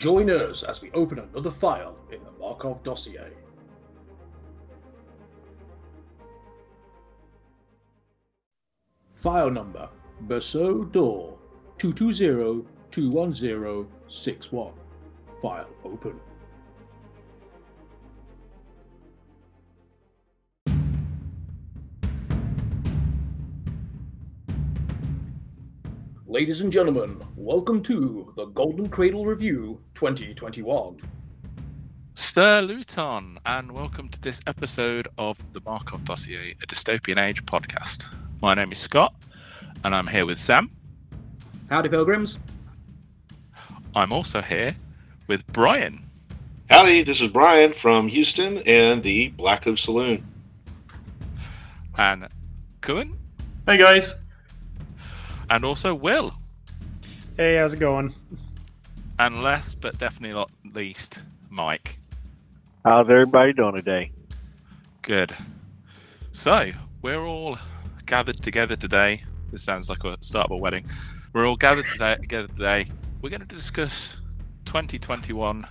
Join us as we open another file in the Markov dossier. File number Berceau D'or 220-210-61. File open. Ladies and gentlemen, welcome to the Golden Cradle Review 2021. Sir Luton, and welcome to this episode of the Markov Dossier, a dystopian age podcast. My name is Scott, and I'm here with Sam. Howdy, pilgrims. I'm also here with Brian. Howdy, this is Brian from Houston and the Black Hoof Saloon. And Koen. Hey guys. And also Will. Hey, how's it going? And last but definitely not least, Mike. How's everybody doing today? Good. So, we're all gathered together today. This sounds like a start of a wedding. We're all gathered today, together today. We're going to discuss 2021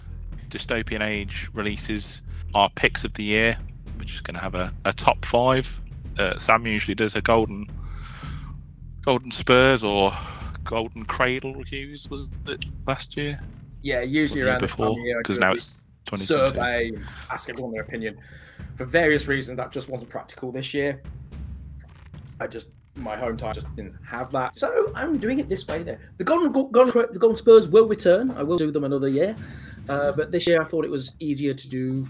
dystopian age releases, our picks of the year. We're just going to have a, a top five. Uh, Sam usually does a golden golden Spurs or golden Cradle reviews. Was it last year? Yeah, usually Or the year around before of year, I because now it's 2022. survey, ask everyone their opinion. For various reasons, that just wasn't practical this year. I just my hometown just didn't have that, so I'm doing it this way. There, the Golden Golden, the Golden Spurs will return. I will do them another year, uh, but this year I thought it was easier to do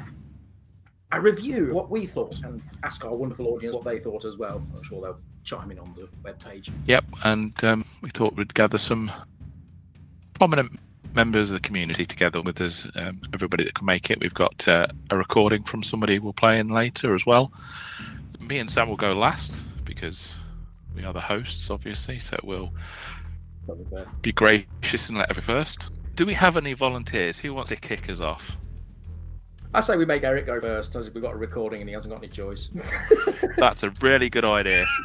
a review of what we thought and ask our wonderful audience what they thought as well. I'm sure they'll chime in on the webpage. Yep, and um, we thought we'd gather some prominent members of the community together with us. Um, everybody that can make it. We've got uh, a recording from somebody we'll play in later as well. Me and Sam will go last because we are the hosts, obviously. So we'll be gracious and let every first. Do we have any volunteers? Who wants to kick us off? I say we make Eric go first, as if we've got a recording and he hasn't got any choice. That's a really good idea.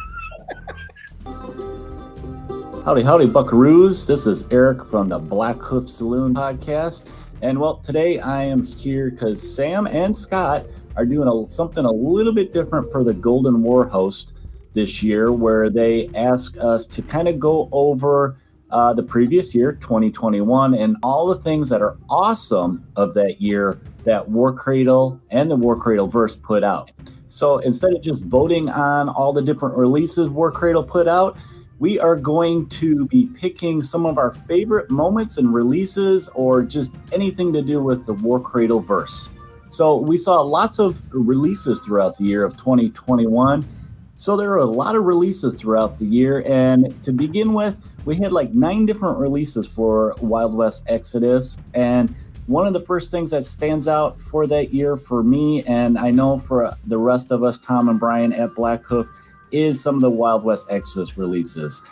Howdy, howdy, buckaroos. This is Eric from the Black Hoof Saloon podcast. And well, today I am here because Sam and Scott are doing a, something a little bit different for the Golden War host this year, where they ask us to kind of go over uh, the previous year, 2021, and all the things that are awesome of that year that War Cradle and the War Cradle verse put out. So instead of just voting on all the different releases War Cradle put out, we are going to be picking some of our favorite moments and releases or just anything to do with the War Cradle verse. So we saw lots of releases throughout the year of 2021. So there are a lot of releases throughout the year. And to begin with, we had like nine different releases for Wild West Exodus. And one of the first things that stands out for that year for me, and I know for the rest of us, Tom and Brian at Black Hoof, is some of the Wild West Exodus releases.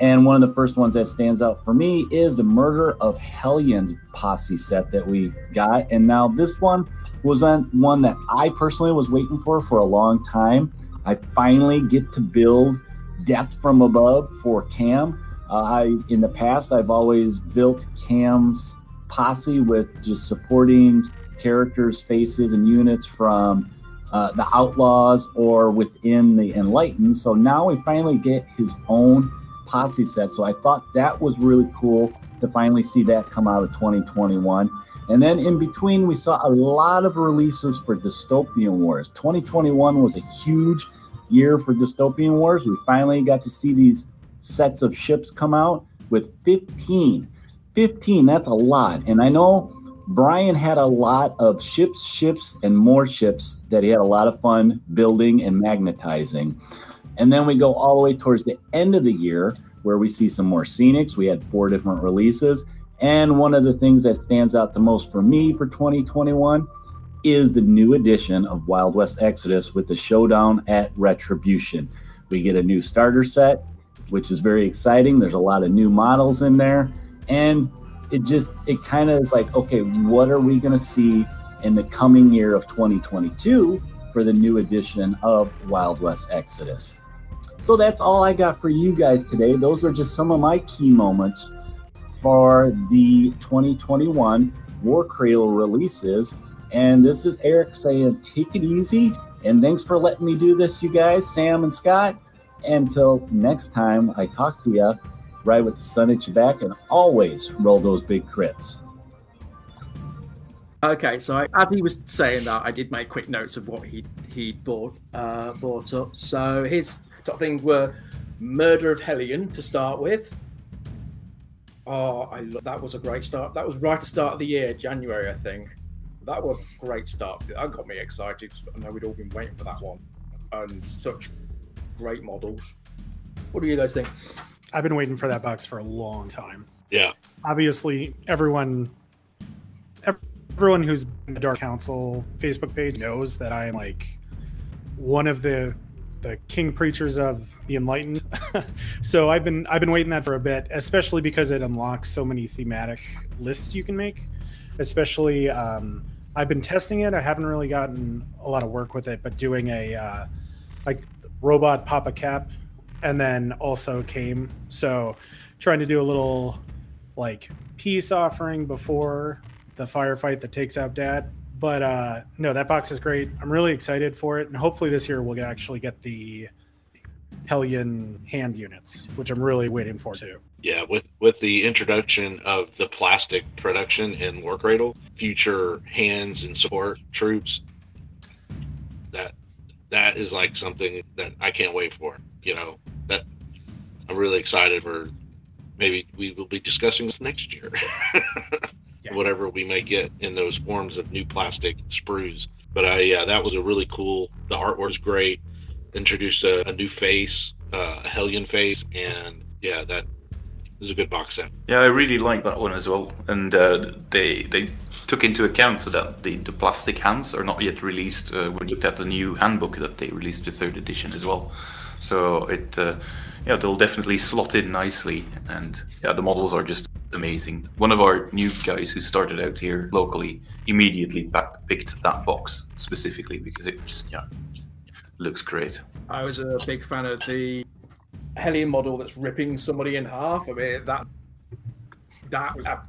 And one of the first ones that stands out for me is the Murder of Hellions posse set that we got. And now this one was on one that I personally was waiting for for a long time. I finally get to build Death from Above for Cam. Uh, I in the past I've always built Cam's posse with just supporting characters, faces, and units from uh, the Outlaws or within the Enlightened. So now we finally get his own posse set. So I thought that was really cool to finally see that come out of 2021. And then in between, we saw a lot of releases for Dystopian Wars. 2021 was a huge year for Dystopian Wars. We finally got to see these sets of ships come out with 15. 15, that's a lot. And I know Brian had a lot of ships, ships, and more ships that he had a lot of fun building and magnetizing. And then we go all the way towards the end of the year where we see some more scenics. We had four different releases. And one of the things that stands out the most for me for 2021 is the new edition of Wild West Exodus with the showdown at Retribution. We get a new starter set, which is very exciting. There's a lot of new models in there. And it just, it kind of is like, okay, what are we going to see in the coming year of 2022 for the new edition of Wild West Exodus? So that's all I got for you guys today. Those are just some of my key moments for the 2021 War Cradle releases. And this is Eric saying, take it easy. And thanks for letting me do this, you guys, Sam and Scott. Until next time I talk to you, ride with the sun at your back and always roll those big crits. Okay, so as he was saying that, I did make quick notes of what he he bought uh, bought up. So his top things were Murder of Hellion to start with. Oh, I lo- that was a great start. That was right at the start of the year, January, I think. That was a great start. That got me excited. I know we'd all been waiting for that one, and such great models. What do you guys think? I've been waiting for that box for a long time. Yeah. Obviously, everyone, everyone who's in the Dark Council Facebook page knows that I am like one of the the king preachers of the enlightened. so I've been I've been waiting that for a bit, especially because it unlocks so many thematic lists you can make. Especially, um, I've been testing it. I haven't really gotten a lot of work with it, but doing a uh, like robot Papa Cap, and then also came. So trying to do a little like peace offering before the firefight that takes out Dad. But uh, no, that box is great. I'm really excited for it, and hopefully this year we'll actually get the Hellion hand units, which I'm really waiting for too. Yeah, with with the introduction of the plastic production in War Cradle, future hands and support troops, that that is like something that I can't wait for. You know, that I'm really excited for. Maybe we will be discussing this next year. Yeah. Whatever we may get in those forms of new plastic sprues. But I, yeah, that was a really cool. The art was great. Introduced a, a new face, uh, a Hellion face, and yeah, that is a good box set. Yeah, I really like that one as well. And uh, they they took into account that the, the plastic hands are not yet released uh, when you looked at the new handbook that they released the third edition as well. So it uh, yeah they'll definitely slot in nicely, and yeah the models are just amazing. One of our new guys who started out here locally immediately back, picked that box specifically because it just yeah looks great. I was a big fan of the Hellion model that's ripping somebody in half. I mean, that that was a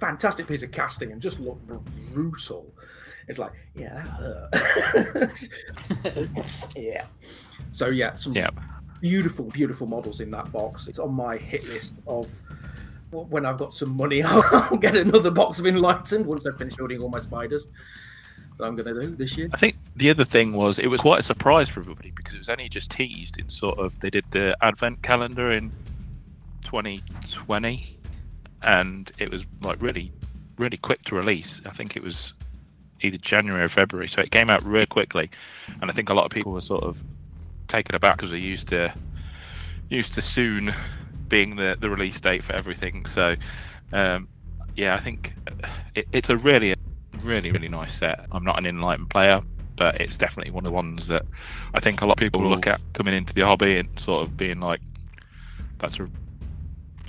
fantastic piece of casting and just looked brutal. It's like, yeah, that hurt. yeah. So yeah, some Yeah. beautiful, beautiful models in that box. It's on my hit list of when I've got some money, I'll get another box of Enlightened once I've finished building all my spiders. That I'm going to do this year. I think the other thing was it was quite a surprise for everybody because it was only just teased in sort of they did the advent calendar in 2020 and it was like really really quick to release. I think it was either January or February, so it came out really quickly, and I think a lot of people were sort of taken aback because they're used to used to soon being the the release date for everything. So um, yeah, I think it, it's a really really really nice set. I'm not an enlightened player, but it's definitely one of the ones that I think a lot of people look at coming into the hobby and sort of being like, that's a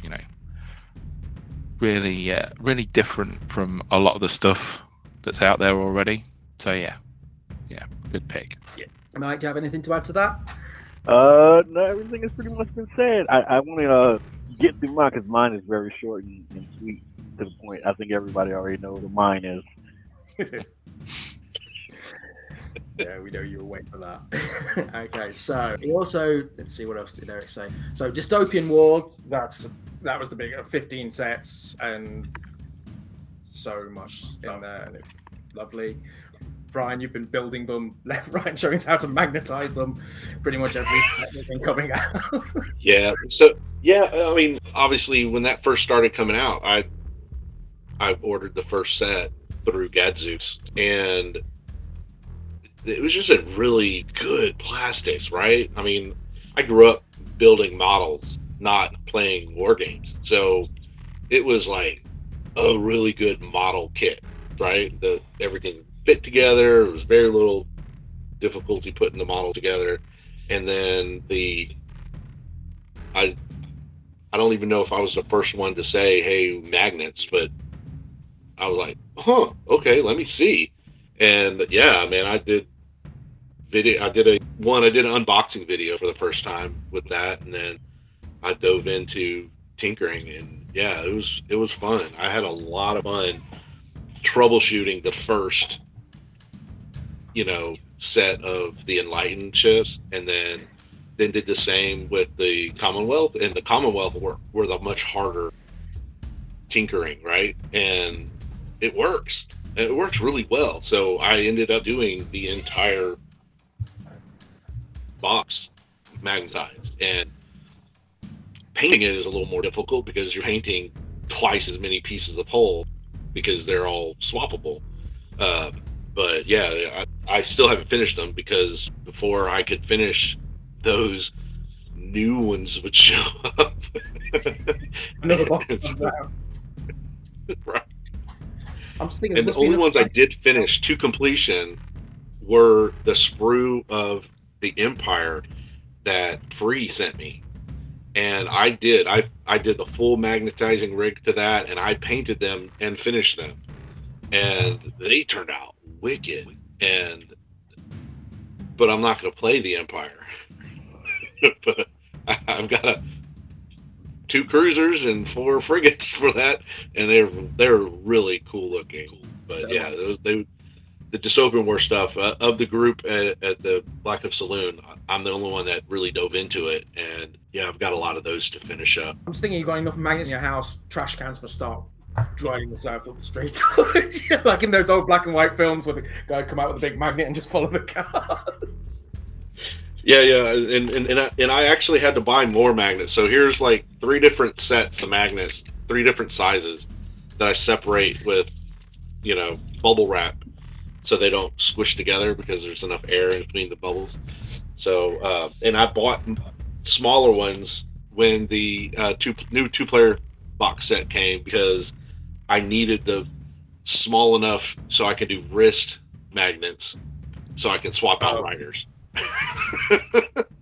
you know really uh, really different from a lot of the stuff that's out there already. So yeah, yeah, good pick. Mike, do you have anything to add to that? Uh, no, everything has pretty much been said. I, I want to uh, get through mine because mine is very short and, and sweet to the point. I think everybody already knows what mine is. yeah, we know you were waiting for that. okay, so he also let's see what else did Eric say. So dystopian wars. That's that was the big uh, 15 sets and so much in there, and it's lovely. Brian, you've been building them left, right, showing us how to magnetize them. Pretty much every thing coming out. Yeah. So yeah, I mean, obviously, when that first started coming out, I I ordered the first set through Gadzooks, and it was just a really good plastics, right? I mean, I grew up building models, not playing war games, so it was like a really good model kit, right? The everything fit together. There was very little difficulty putting the model together, and then the I I don't even know if I was the first one to say, "Hey, magnets," but I was like, "Huh, okay, let me see." And yeah, man, I did video. I did a one. I did an unboxing video for the first time with that, and then I dove into tinkering, and yeah, it was it was fun. I had a lot of fun troubleshooting the first, you know, set of the Enlightened ships, and then then did the same with the Commonwealth, and the Commonwealth were were the much harder tinkering, right? And it works. And it works really well. So I ended up doing the entire box magnetized. And painting it is a little more difficult because you're painting twice as many pieces of hull because they're all swappable. Uh, but yeah, I, I still haven't finished them because before I could finish those, new ones would show up. Another box so- right. I'm just thinking. And the only ones I did finish to completion were the sprue of the Empire that Free sent me. And I did. I I did the full magnetizing rig to that and I painted them and finished them. And they turned out wicked. And but I'm not gonna play the Empire. but I've got a two cruisers and four frigates for that, and they're they're really cool looking. But yeah, those, they the dystopian war stuff uh, of the group at, at the Black Hoof Saloon. I'm the only one that really dove into it, and yeah, I've got a lot of those to finish up. I'm just thinking you've got enough magnets in your house, trash cans must start driving themselves up the street. like in those old black and white films where the guy come out with a big magnet and just follow the cars. Yeah, yeah, and and and I, and I actually had to buy more magnets. So here's like three different sets of magnets, three different sizes that I separate with, you know, bubble wrap, so they don't squish together because there's enough air in between the bubbles. So uh, and I bought smaller ones when the uh, two new two player box set came because I needed the small enough so I could do wrist magnets, so I can swap out Oh. riders.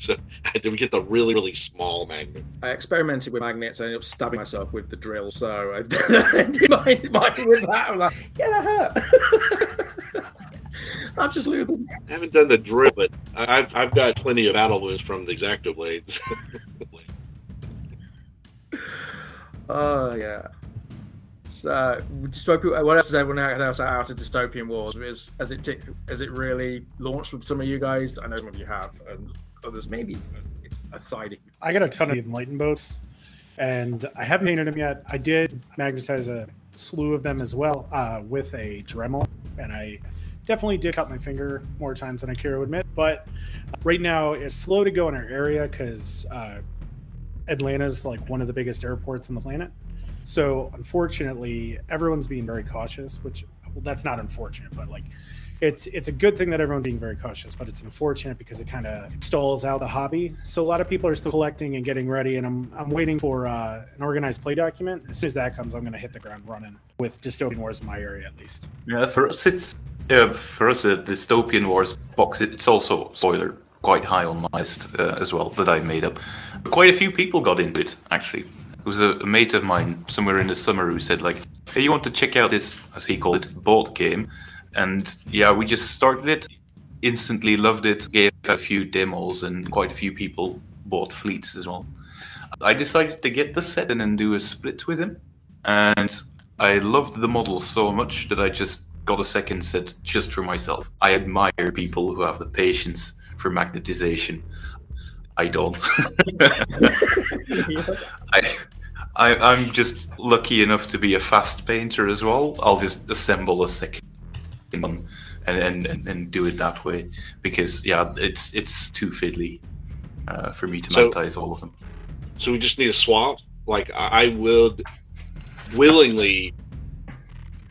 so I had to get the really really small magnets. I experimented with magnets. I ended up stabbing myself with the drill, so I didn't mind, mind with that. I'm like, yeah, that hurt. I'll just them. I haven't done the drill, but I've I've got plenty of battle wounds from the exacto blades. Oh yeah. So dystopian. What else has everyone else out of dystopian wars? Is has it tick, has it really launched with some of you guys? I know some of you have, and others maybe. It's aside. I got a ton of enlightened boats, and I haven't painted them yet. I did magnetize a slew of them as well uh, with a Dremel, and I definitely did cut my finger more times than I care to admit. But right now, it's slow to go in our area because uh, Atlanta's like one of the biggest airports on the planet. So unfortunately, everyone's being very cautious. Which well, that's not unfortunate, but like it's it's a good thing that everyone's being very cautious, but it's unfortunate because it kind of stalls out the hobby. So a lot of people are still collecting and getting ready, and I'm I'm waiting for uh, an organized play document. As soon as that comes, I'm going to hit the ground running with dystopian wars in my area at least. Yeah, for us, it's yeah, for us, the dystopian wars box. It's also spoiler quite high on my list uh, as well that I made up. But Quite a few people got into it actually. It was a, a mate of mine somewhere in the summer who said like, "Hey, you want to check out this as he called it board game?" And yeah, we just started it. Instantly loved it. Gave a few demos, and quite a few people bought fleets as well. I decided to get the set and then do a split with him, and I loved the model so much that I just got a second set just for myself. I admire people who have the patience for magnetization. I don't. I, I, I'm just lucky enough to be a fast painter as well. I'll just assemble a second and, and, and, and do it that way because yeah, it's it's too fiddly uh, for me to So- magnetize all of them. so we just need a swap. Like I would willingly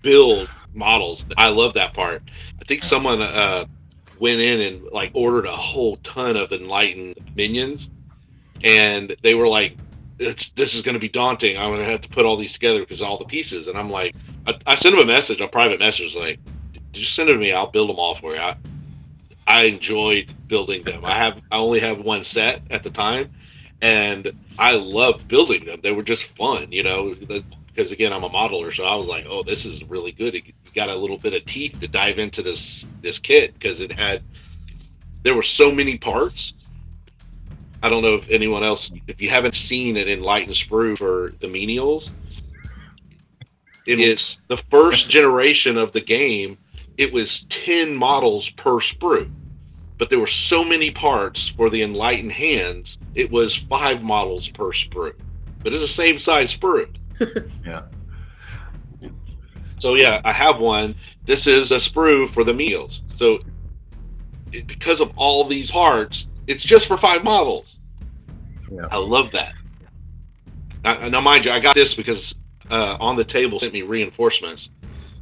build models. I love that part. I think someone uh, went in and like ordered a whole ton of enlightened minions, and they were like, "It's this is going to be daunting. I'm going to have to put all these together because all the pieces." And I'm like, I, I sent him a message, a private message, like, "Just send it to me. I'll build them all for you." I, I enjoyed building them. I have I only have one set at the time, and I loved building them. They were just fun, you know. the- Because again, I'm a modeler, so I was like, "Oh, this is really good." It got a little bit of teeth to dive into this this kit because it had there were so many parts. I don't know if anyone else, if you haven't seen an enlightened sprue for the menials, It is the first generation of the game. It was ten models per sprue, but there were so many parts for the enlightened hands. It was five models per sprue, but it's the same size sprue. Yeah. So yeah, I have one. This is a sprue for the meals. So it, because of all these parts, it's just for five models. Yeah. I love that. Now, now, mind you, I got this because uh, on the table sent me reinforcements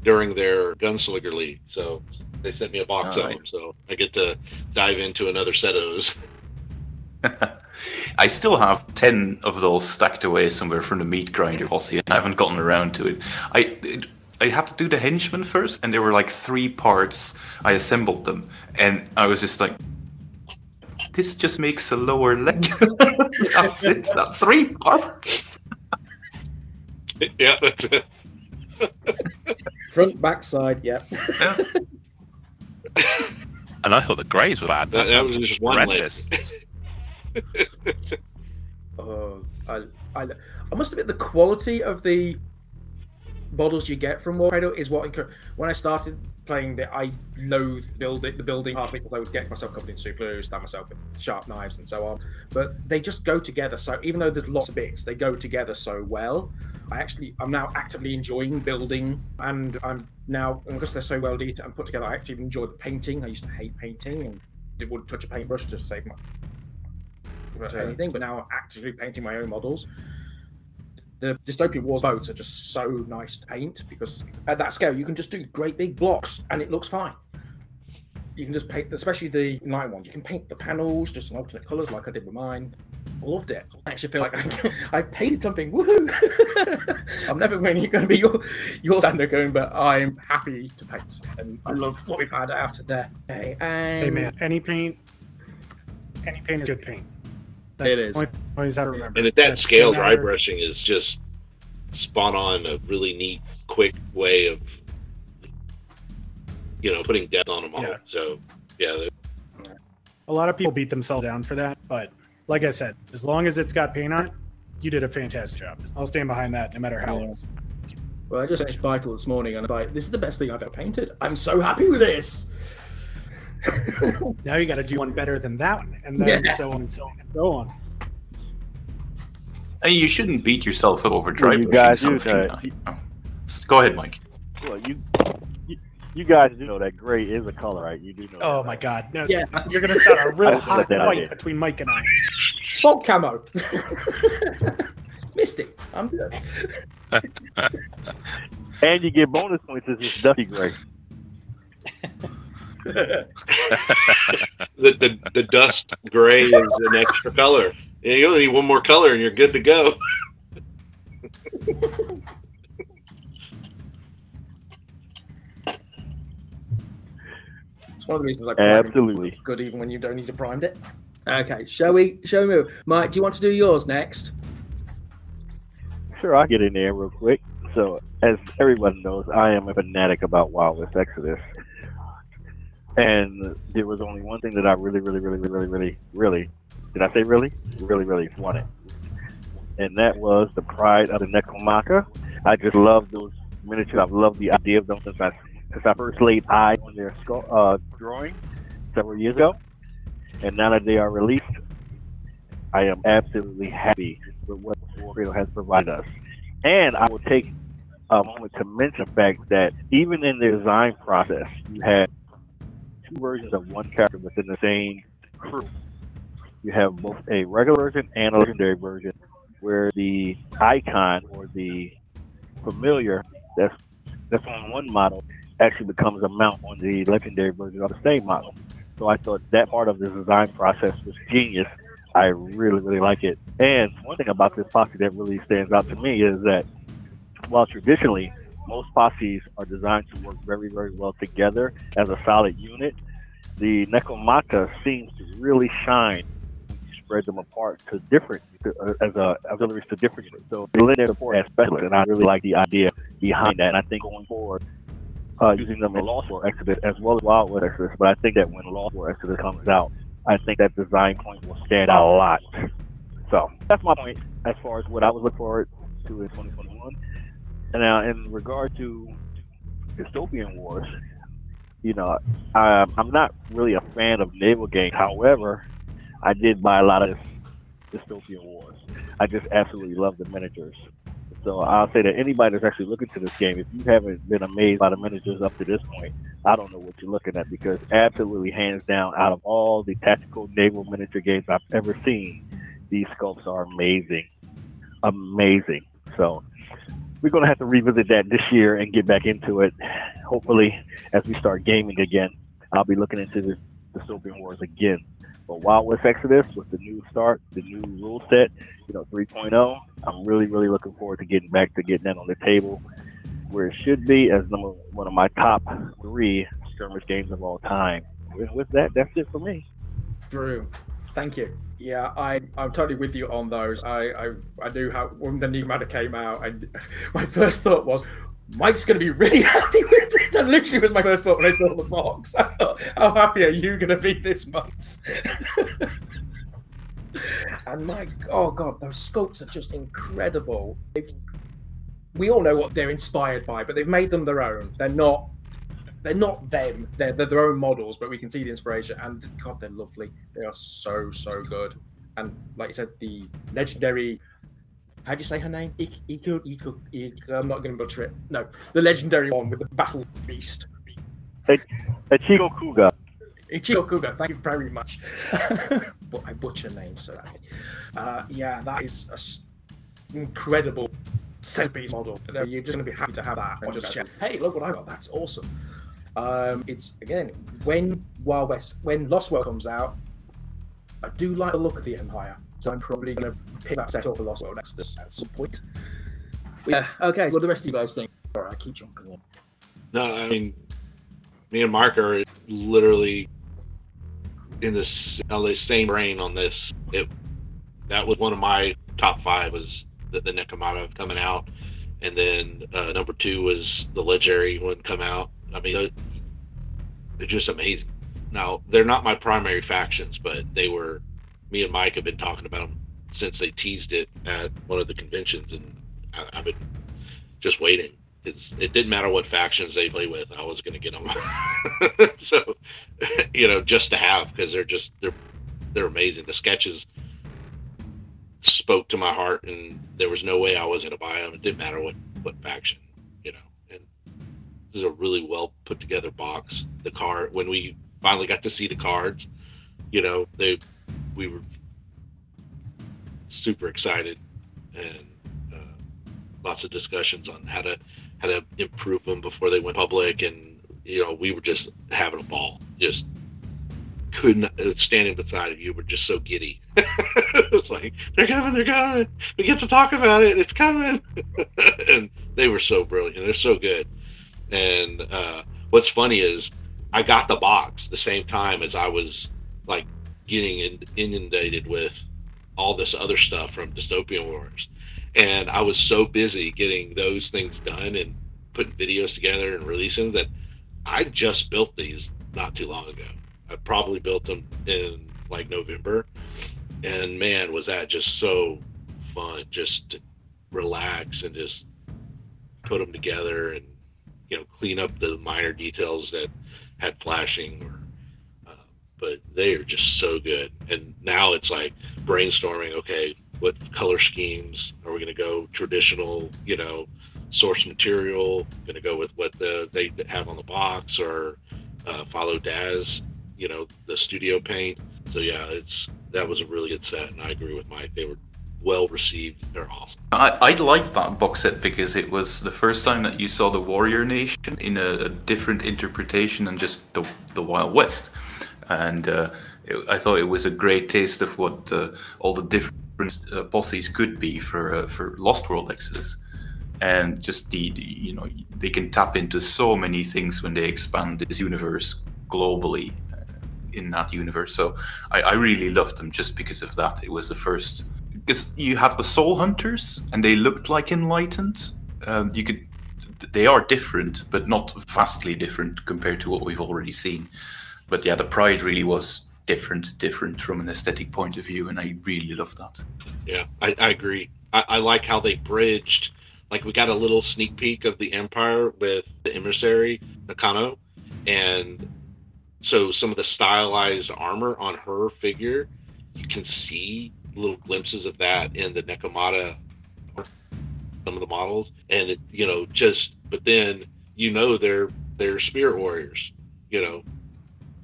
during their gunslinger league. So they sent me a box of Alright. them. So I get to dive into another set of those. I still have ten of those stacked away somewhere from the meat grinder posse, and I haven't gotten around to it. I it, I had to do the henchman first, and there were like three parts. I assembled them, and I was just like, "This just makes a lower leg." that's it. That's three parts. yeah, that's it. Front, back, side, yeah. Yeah. And I thought the greys were bad. That- That, that was just one leg. horrendous. Oh, I, I, I must admit the quality of the models you get from Warcradle is what encour- when I started playing that I loathed building the building part because I would get myself covered in super glue, stab myself with sharp knives and so on. But they just go together. So even though there's lots of bits, they go together so well. I actually I'm now actively enjoying building and I'm now and because they're so well detailed and put together, I actually enjoy the painting. I used to hate painting and it wouldn't touch a paintbrush to save my much anything, but now I'm actively painting my own models. The Dystopian Wars boats are just so nice to paint because at that scale you can just do great big blocks and it looks fine. You can just paint, especially the night ones. You can paint the panels just in alternate colours, like I did with mine. I loved it. I actually feel like I painted something. Woohoo! I'm never really going to be your your standard going, but I'm happy to paint, and I love what we've had out of there. Okay, and Hey man, any paint, any paint is good paint. It is. Always, always have to remember. And at that scale, dry matter- brushing is just spot on a really neat, quick way of you know putting depth on them all. Yeah. So yeah, A lot of people beat themselves down for that, but like I said, as long as it's got paint on it, you did a fantastic job. I'll stand behind that, no matter how Yeah. it is. Well, I just finished Vital this morning, and I'm like, this is the best thing I've ever painted. I'm so happy with this. Now you got to do one better than that one, and then Yeah. so on and so on and so on. And you shouldn't beat yourself up over dry Well, you brushing guys do something. that. Uh, oh. Go ahead, Mike. Well, you, you you guys do know that gray is a color, right? You do know. Oh that, my right? God! No, Yeah. you're gonna start a real hot let that out fight between Mike and I. Fog camo. Misty. I'm good. And you get bonus points as it's dusty gray. the, the the dust gray is an extra color. You only need one more color and you're good to go. It's one of the reasons I prime Absolutely. good even when you don't need to prime it. Okay, shall we? Shall we move? Mike, do you want to do yours next? Sure, I'll get in there real quick. So, as everyone knows, I am a fanatic about Wild West Exodus. And there was only one thing that I really, really, really, really, really, really, did I say really? Really, really wanted. And that was the pride of the Nekomata. I just love those miniatures. I've loved the idea of them since I, since I first laid eyes on their uh, drawing several years ago. And now that they are released, I am absolutely happy with what Warcradle has provided us. And I will take a moment to mention the fact that even in the design process, you had two versions of one character within the same crew. You have both a regular version and a legendary version, where the icon or the familiar that's that's on one model actually becomes a mount on the legendary version of the same model. So I thought that part of the design process was genius. I really, really like it. And one thing about this posse that really stands out to me is that while traditionally most posses are designed to work very, very well together as a solid unit, the Nekomata seems to really shine when you spread them apart to different uh, as a auxiliaries to different units. So they lend their support as specialists, and I really like the idea behind that. And I think going forward, uh, using them in Lost World Exodus as well as Wild West Exodus, but I think that when Lost World Exodus comes out, I think that design point will stand out a lot. So that's my point as far as what I was looking forward to in 2021. now, in regard to dystopian wars, you know, I, I'm not really a fan of naval games. However, I did buy a lot of dystopian wars. I just absolutely love the miniatures. So I'll say that anybody that's actually looking to this game, if you haven't been amazed by the miniatures up to this point, I don't know what you're looking at because absolutely hands down, out of all the tactical naval miniature games I've ever seen, these sculpts are amazing, amazing. So we're going to have to revisit that this year and get back into it. Hopefully, as we start gaming again, I'll be looking into the dystopian wars again. But Wild West Exodus with the new start, the new rule set, you know, 3.0, I'm really, really looking forward to getting back to getting that on the table where it should be as number one of my top three skirmish games of all time. With, with that, that's it for me. Drew, thank you. Yeah, I I'm totally with you on those. I I, I do have when the Nekomata came out, and my first thought was. Mike's going to be really happy with it. That literally was my first thought when I saw the box. I thought, how happy are you going to be this month? and my, oh god, those sculpts are just incredible. They've, we all know what they're inspired by, but they've made them their own. They're not they're not them. They're, they're their own models, but we can see the inspiration. And God, they're lovely. They are so so good. And like you said, the legendary. How do you say her name? Ik, Iku, Iku, Ik, I'm not going to butcher it. No, the legendary one with the battle beast. Ichigo Kuga. Ichigo Kuga, thank you very much. but I butcher names, so that, uh, yeah, that is an incredible centerpiece model. You're just going to be happy to have that and just check. Hey, look what I got. That's awesome. Um, it's again when Wild West, when Lost World comes out, I do like the look of the Empire, so I'm probably going to pick that set up for Lost World next at some point. Yeah. Okay. So what do the rest of you guys think? All right, I keep jumping in. No, I mean, me and Mark are literally in this on the same brain on this. It that was one of my top five was the, the Nekomata coming out, and then uh, number two was the legendary one come out. I mean, they're just amazing. Now they're not my primary factions, but they were. Me and Mike have been talking about them since they teased it at one of the conventions, and I, I've been just waiting. It's, it didn't matter what factions they play with, I was going to get them. so, you know, just to have because they're just they're they're amazing. The sketches spoke to my heart, and there was no way I was going to buy them. It didn't matter what what faction, you know. And this is a really well put together box. The card when we finally got to see the cards, you know, they we were super excited and uh, lots of discussions on how to how to improve them before they went public. And you know we were just having a ball just couldn't uh, standing beside you were just so giddy. It's like they're coming they're coming. We get to talk about it. It's coming. And they were so brilliant. They're so good. And uh, what's funny is i got the box the same time as i was like getting inundated with all this other stuff from dystopian wars and I was so busy getting those things done and putting videos together and releasing that I just built these not too long ago. I probably built them in like November, and man, was that just so fun just to relax and just put them together and you know clean up the minor details that had flashing or but they are just so good. And now it's like brainstorming okay what color schemes are we going to go traditional you know source material going to go with what the they have on the box or uh, follow daz you know the studio paint. So yeah it's that was a really good set and i agree with mike. They were well received. They're awesome. I, I like that box set because it was the first time that you saw the warrior nation in a, a different interpretation than just the, the wild west and uh, it, i thought it was a great taste of what uh, all the different uh, posses could be for uh, for Lost World Exodus, and just the, the, you know they can tap into so many things when they expand this universe globally uh, in that universe. So I, I really loved them just because of that. It was the first because you have the Soul Hunters and they looked like enlightened. Um, you could they are different, but not vastly different compared to what we've already seen. But yeah, the Pride really was different, different from an aesthetic point of view, and I really love that. Yeah, I, I agree. I, I, like how they bridged like we got a little sneak peek of the Empire with the emissary Nakano, and so some of the stylized armor on her figure, you can see little glimpses of that in the Nekomata, some of the models, and it, you know just but then you know they're they're spirit warriors, you know,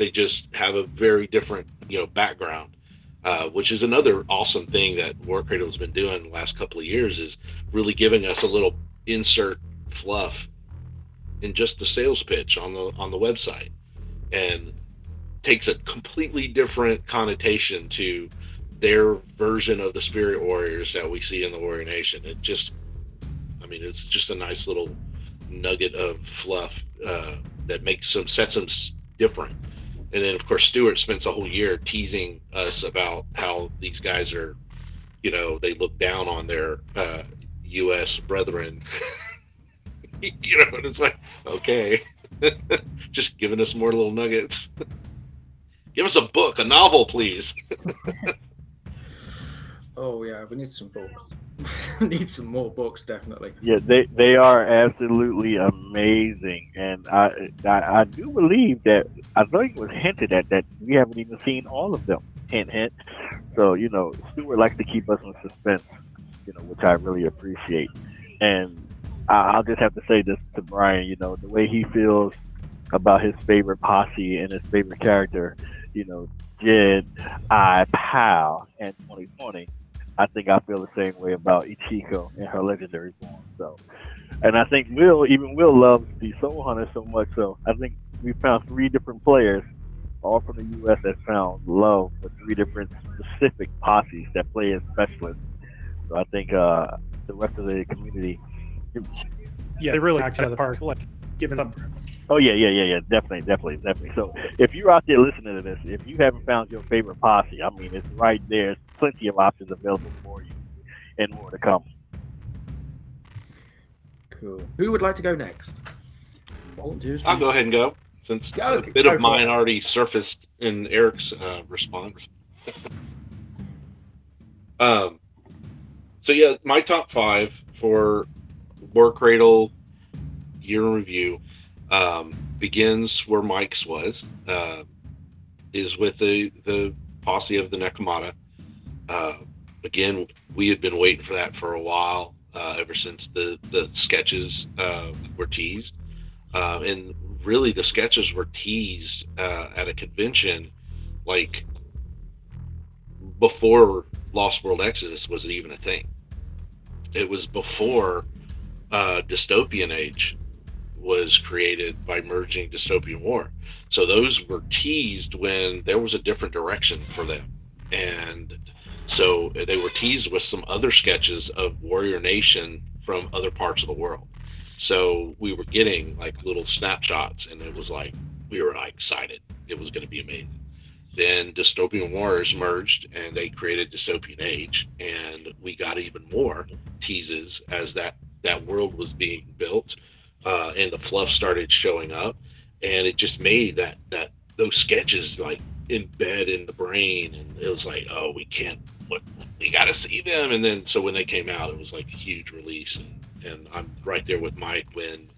they just have a very different you know background. Uh, which is another awesome thing that War Cradle has been doing the last couple of years is really giving us a little insert fluff in just the sales pitch on the on the website and takes a completely different connotation to their version of the spirit warriors that we see in the warrior nation it just i mean it's just a nice little nugget of fluff uh, that makes them sets them different and then of course Stewart spends a whole year teasing us about how these guys are, you know, they look down on their uh, U.S. brethren. you know, and it's like, okay, just giving us more little nuggets. Give us a book, a novel, please. Oh yeah, we need some books. need some more books, definitely. Yeah, they they are absolutely amazing, and I, I I do believe that I think it was hinted at that we haven't even seen all of them. Hint, hint. So you know, Stewart likes to keep us in suspense, you know, which I really appreciate. And I, I'll just have to say this to Brian, you know, the way he feels about his favorite posse and his favorite character, you know, Jed, I, Pal, and 2020. I think I feel the same way about Ichiko and her legendary form. So, and I think Will, even Will loves the Soul Hunter so much. So I think we found three different players, all from the U.S. that found love for three different specific posses that play as specialists. So I think uh, the rest of the community. Yeah, they really knocked out of the park. Like, giving up. Oh yeah, yeah, yeah, yeah, definitely, definitely, definitely. So if you're out there listening to this, if you haven't found your favorite posse, I mean, it's right there. There's plenty of options available for you, and more to come. Cool. Who would like to go next? Volunteers. I'll go ahead and go since Go- a bit of mine it. already surfaced in Eric's uh, response. um, so yeah, my top five for War Cradle year in review um, begins where Mike's was. Uh, is with the the posse of the Nekomata. Uh, again, we had been waiting for that for a while, uh, ever since the the sketches uh, were teased, uh, and really the sketches were teased uh, at a convention, like before Lost World Exodus was even a thing. It was before uh, Dystopian Age was created by merging Dystopian War. So those were teased when there was a different direction for them. And so they were teased with some other sketches of Warrior Nation from other parts of the world. So we were getting like little snapshots, and it was like we were like excited. It was going to be amazing. Then Dystopian Wars merged, and they created Dystopian Age, and we got even more teases as that that world was being built, uh, and the fluff started showing up, and it just made that that those sketches like embed in the brain, and it was like, oh, we can't, what, we got to see them, and then so when they came out, it was like a huge release, and and I'm right there with Mike when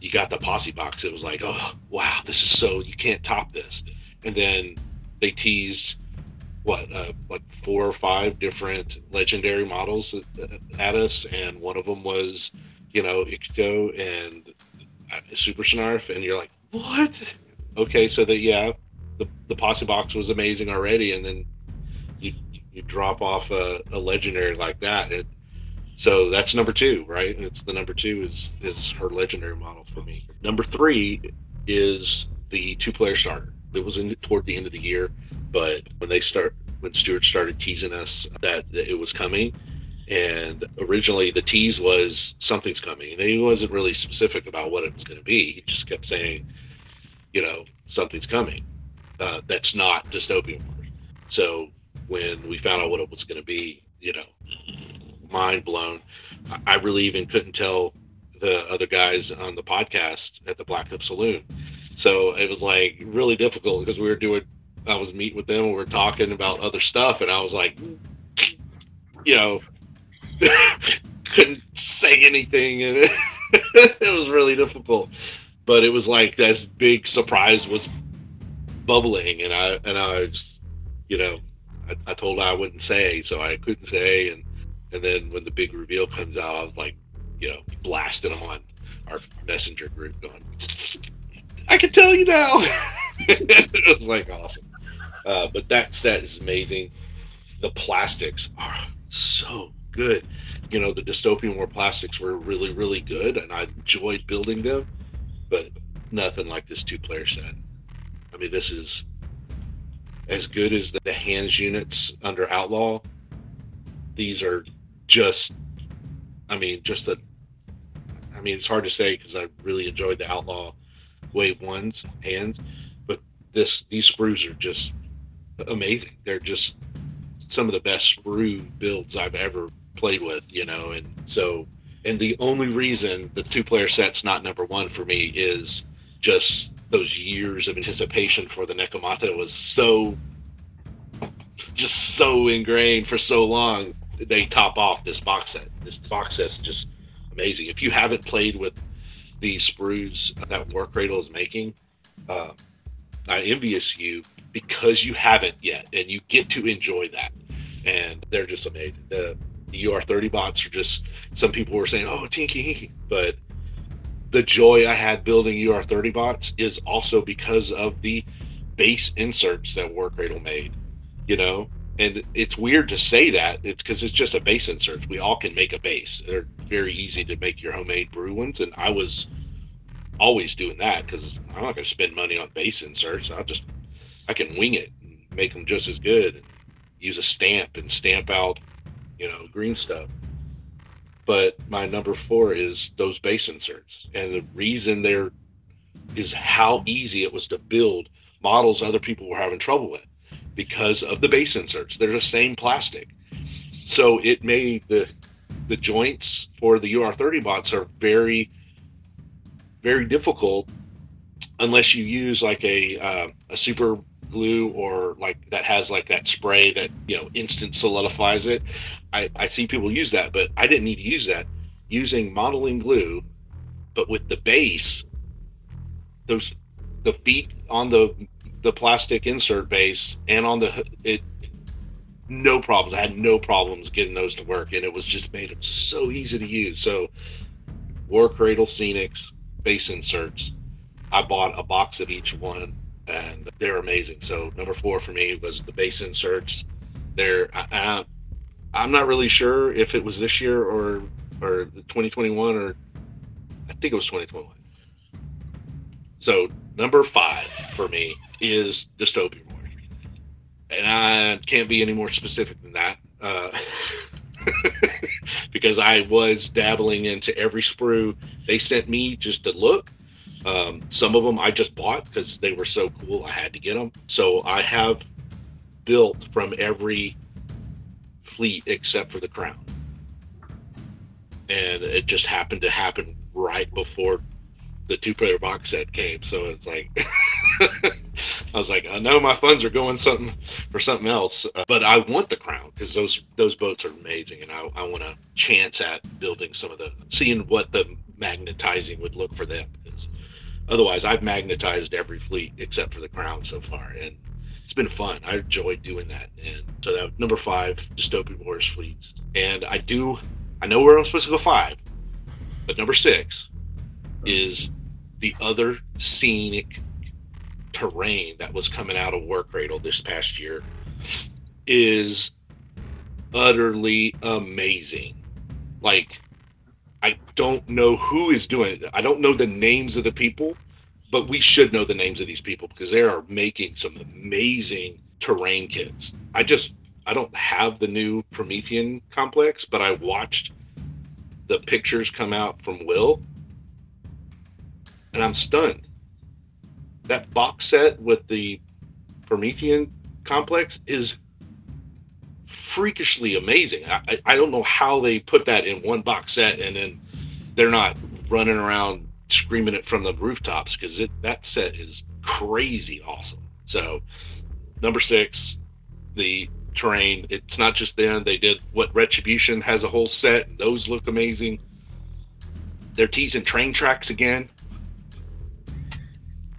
you got the posse box. It was like, oh wow, this is so you can't top this. And then they teased what uh, like four or five different legendary models at, us, and one of them was you know Ixto and uh, Super Snarf, and you're like, what? Okay, so that yeah, the the posse box was amazing already, and then you you drop off a, a legendary like that. It, so that's number two, right? It's the number two is is her legendary model for me. Number three is the two player starter. It was in toward the end of the year, but when they start when Stewart started teasing us that, that it was coming, and originally the tease was something's coming, and he wasn't really specific about what it was going to be. He just kept saying, you know, something's coming. Uh, that's not dystopian wars. So when we found out what it was going to be, you know, mind blown. I- really even couldn't tell the other guys on the podcast at the Black Hoof Saloon. So it was like really difficult because we were doing, I was meeting with them we were talking about other stuff. And I was like, you know, couldn't say anything, and it was really difficult. But it was like this big surprise was bubbling, and I and I was, you know, I, I told her I wouldn't say, so I couldn't say, and and then when the big reveal comes out, I was like, you know, blasting on our messenger group, going, I can tell you now. it was like awesome. Uh, but that set is amazing. The plastics are so good. You know, the dystopian war plastics were really, really good, and I enjoyed building them. But nothing like this two-player set. I mean, this is as good as the, hands units under Outlaw. These are just, I mean, just the, I mean, it's hard to say because I really enjoyed the Outlaw Wave ones hands, but this these sprues are just amazing. They're just some of the best sprue builds I've ever played with, you know, and so and the only reason the two player set's not number one for me is just those years of anticipation for the Nekomata was so just so ingrained for so long. They top off this box set. This box set's just amazing. If you haven't played with these sprues that War Cradle is making, uh, I envious you because you haven't yet, and you get to enjoy that. And they're just amazing. The, the UR30 bots are just. Some people were saying, "Oh, tinky hinky," but the joy I had building UR30 bots is also because of the base inserts that War Cradle made. You know, and it's weird to say that it's because it's just a base insert. We all can make a base. They're very easy to make your homemade brew ones, and I was always doing that because I'm not going to spend money on base inserts. I'll just I can wing it and make them just as good. And use a stamp and stamp out, you know, green stuff. But my number four is those base inserts, and the reason there is how easy it was to build models other people were having trouble with because of the base inserts. They're the same plastic, so it made the the joints for the UR30 bots are very very difficult unless you use like a uh, a super glue or like that has like that spray that you know instant solidifies it. I, I see people use that, but I didn't need to use that. Using modeling glue, but with the base, those the feet on the the plastic insert base and on the it no problems. I had no problems getting those to work, and it was just made them so easy to use. So, War Cradle Scenics base inserts. I bought a box of each one, and they're amazing. So number four for me was the base inserts. They're I, I'm not really sure if it was this year or or 2021 or I think it was 2021. So number five for me is Dystopian War, and I can't be any more specific than that. Uh, because I was dabbling into every sprue they sent me just to look. Um, some of them I just bought because they were so cool. I had to get them. So I have built from every fleet except for the crown, and it just happened to happen right before the two-player box set came. So it's like. I was like, I know my funds are going something for something else, uh, but I want the crown because those those boats are amazing, and I, I want a chance at building some of the, seeing what the magnetizing would look for them. Otherwise, I've magnetized every fleet except for the crown so far, and it's been fun. I enjoyed doing that. And so that number five, dystopian wars fleets, and I do, I know where I'm supposed to go five, but number six is the other scenic terrain that was coming out of War Cradle this past year is utterly amazing. Like, I don't know who is doing it. I don't know the names of the people, but we should know the names of these people because they are making some amazing terrain kits. I just I don't have the new Promethean complex, but I watched the pictures come out from Will and I'm stunned that box set with the Promethean complex is freakishly amazing. I, I don't know how they put that in one box set and then they're not running around screaming it from the rooftops because that set is crazy awesome. So, number six, the terrain. It's not just them. They did what Retribution has a whole set. Those look amazing. They're teasing train tracks again.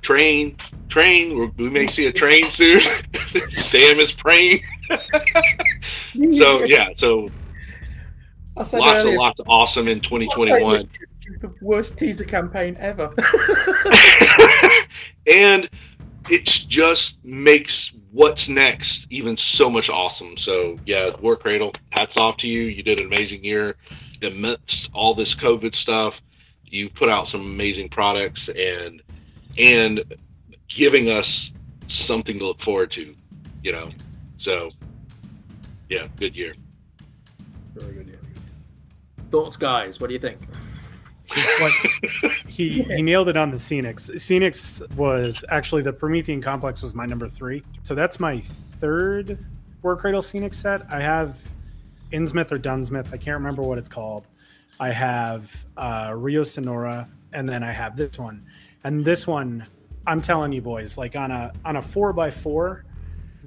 Train, train. We may see a train soon. Sam is praying. so yeah, so lots and earlier, lots of awesome in 2021. The worst teaser campaign ever. and it just makes what's next even so much awesome. So yeah, War Cradle, hats off to you. You did an amazing year amidst all this COVID stuff. You put out some amazing products and and giving us something to look forward to, you know. So yeah, good year. Very good. Yeah. Thoughts, guys? What do you think? What he he nailed it on the Scenics. Scenics was actually the Promethean Complex was my number three. So that's my third War Cradle Scenic set. I have Innsmouth or Dunsmith. I can't remember what it's called. I have uh, Rio Sonora, and then I have this one. And this one, I'm telling you boys, like on a on a four by four,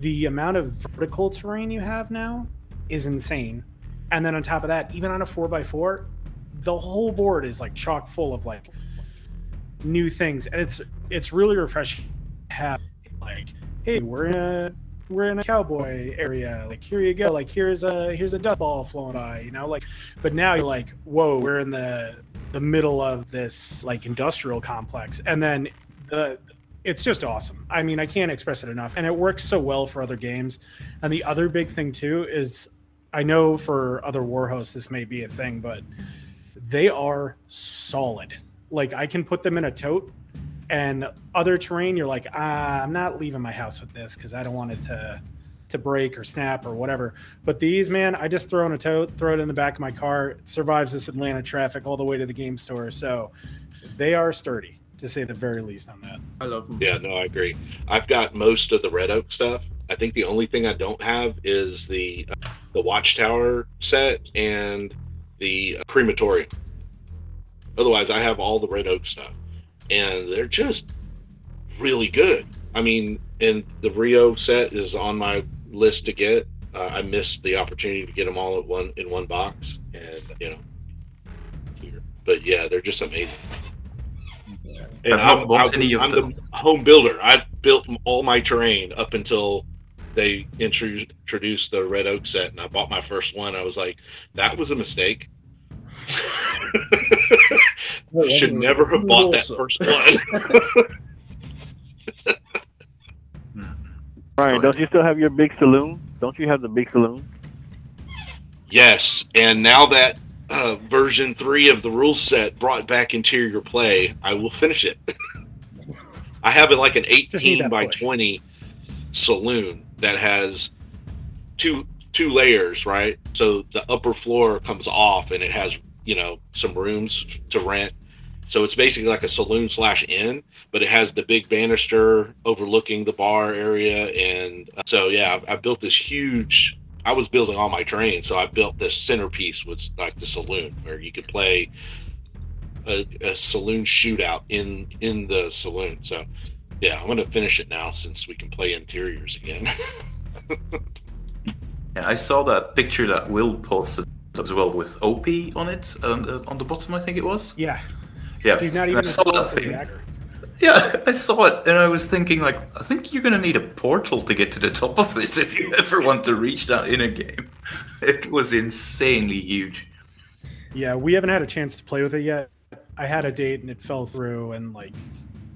the amount of vertical terrain you have now is insane. And then on top of that, even on a four by four, the whole board is like chock full of like new things, and it's it's really refreshing. to Have like, hey, we're in a we're in a cowboy area. Like, here you go. Like, here's a here's a dust ball flowing by. You know, like, but now you're like, whoa, we're in the the middle of this like industrial complex, and then the it's just awesome. I mean, I can't express it enough, and it works so well for other games. And the other big thing too is, I know for other war hosts this may be a thing, but they are solid. Like I can put them in a tote, and other terrain, you're like, ah, I'm not leaving my house with this because I don't want it to to break or snap or whatever. But these, man, I just throw in a tote, throw it in the back of my car. It survives this Atlanta traffic all the way to the game store. So they are sturdy, to say the very least on that. I love them. Yeah, no, I agree. I've got most of the Red Oak stuff. I think the only thing I don't have is the the Watchtower set and the crematorium. Otherwise, I have all the Red Oak stuff, and they're just really good. I mean, and the Rio set is on my list to get. Uh, I missed the opportunity to get them all at one in one box, and you know, here. But yeah, they're just amazing. And I've not I'm, bought I'm- any of I'm them. the home builder. I built all my terrain up until they introduced the Red Oak set, and I bought my first one. I was like, that was a mistake. Should never have bought that first one. Brian, don't you still have your big saloon? Don't you have the big saloon? yes, and now that uh, version three of the rule set brought back interior play, I will finish it. I have it like an 18 by push. 20 saloon that has two two layers, right? So the upper floor comes off and it has you know some rooms to rent. So it's basically like a saloon slash inn, but it has the big banister overlooking the bar area, and so yeah, I, I built this huge. I was building all my terrain, so I built this centerpiece was like the saloon where you could play a, a saloon shootout in in the saloon. So yeah, I'm gonna finish it now since we can play interiors again. Yeah, I saw that picture that Will posted as well with OP on it, on, uh, on the bottom, I think it was. Yeah, Yeah, he's not even I as saw that thing. Jagger. Yeah, I saw it, and I was thinking, like, I think you're gonna need a portal to get to the top of this if you ever want to reach that in a game. It was insanely huge. Yeah, we haven't had a chance to play with it yet. I had a date and it fell through, and like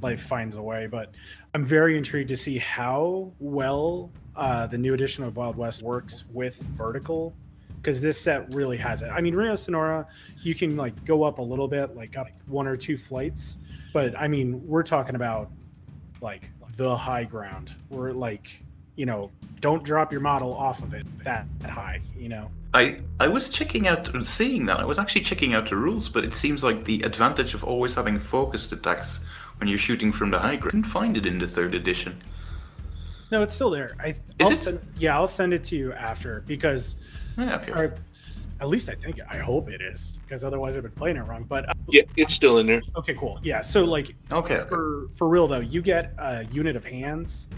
life finds a way. But I'm very intrigued to see how well uh, the new edition of Wild West works with vertical, because this set really has it. I mean, Rio Sonora, you can like go up a little bit, like up one or two flights, but I mean, we're talking about like the high ground. We're like, you know, don't drop your model off of it that, high, you know. I I was checking out, seeing that. I was actually checking out the rules, but it seems like the advantage of always having focused attacks when you're shooting from the high ground. I didn't find it in the third edition. No, it's still there. I I'll it? Send, yeah, I'll send it to you after because, Yeah, okay. or at least I think I hope it is because otherwise I've been playing it wrong. But uh, yeah, it's still in there. okay, cool. Yeah, so like Okay. okay. for for real though, you get a unit of hands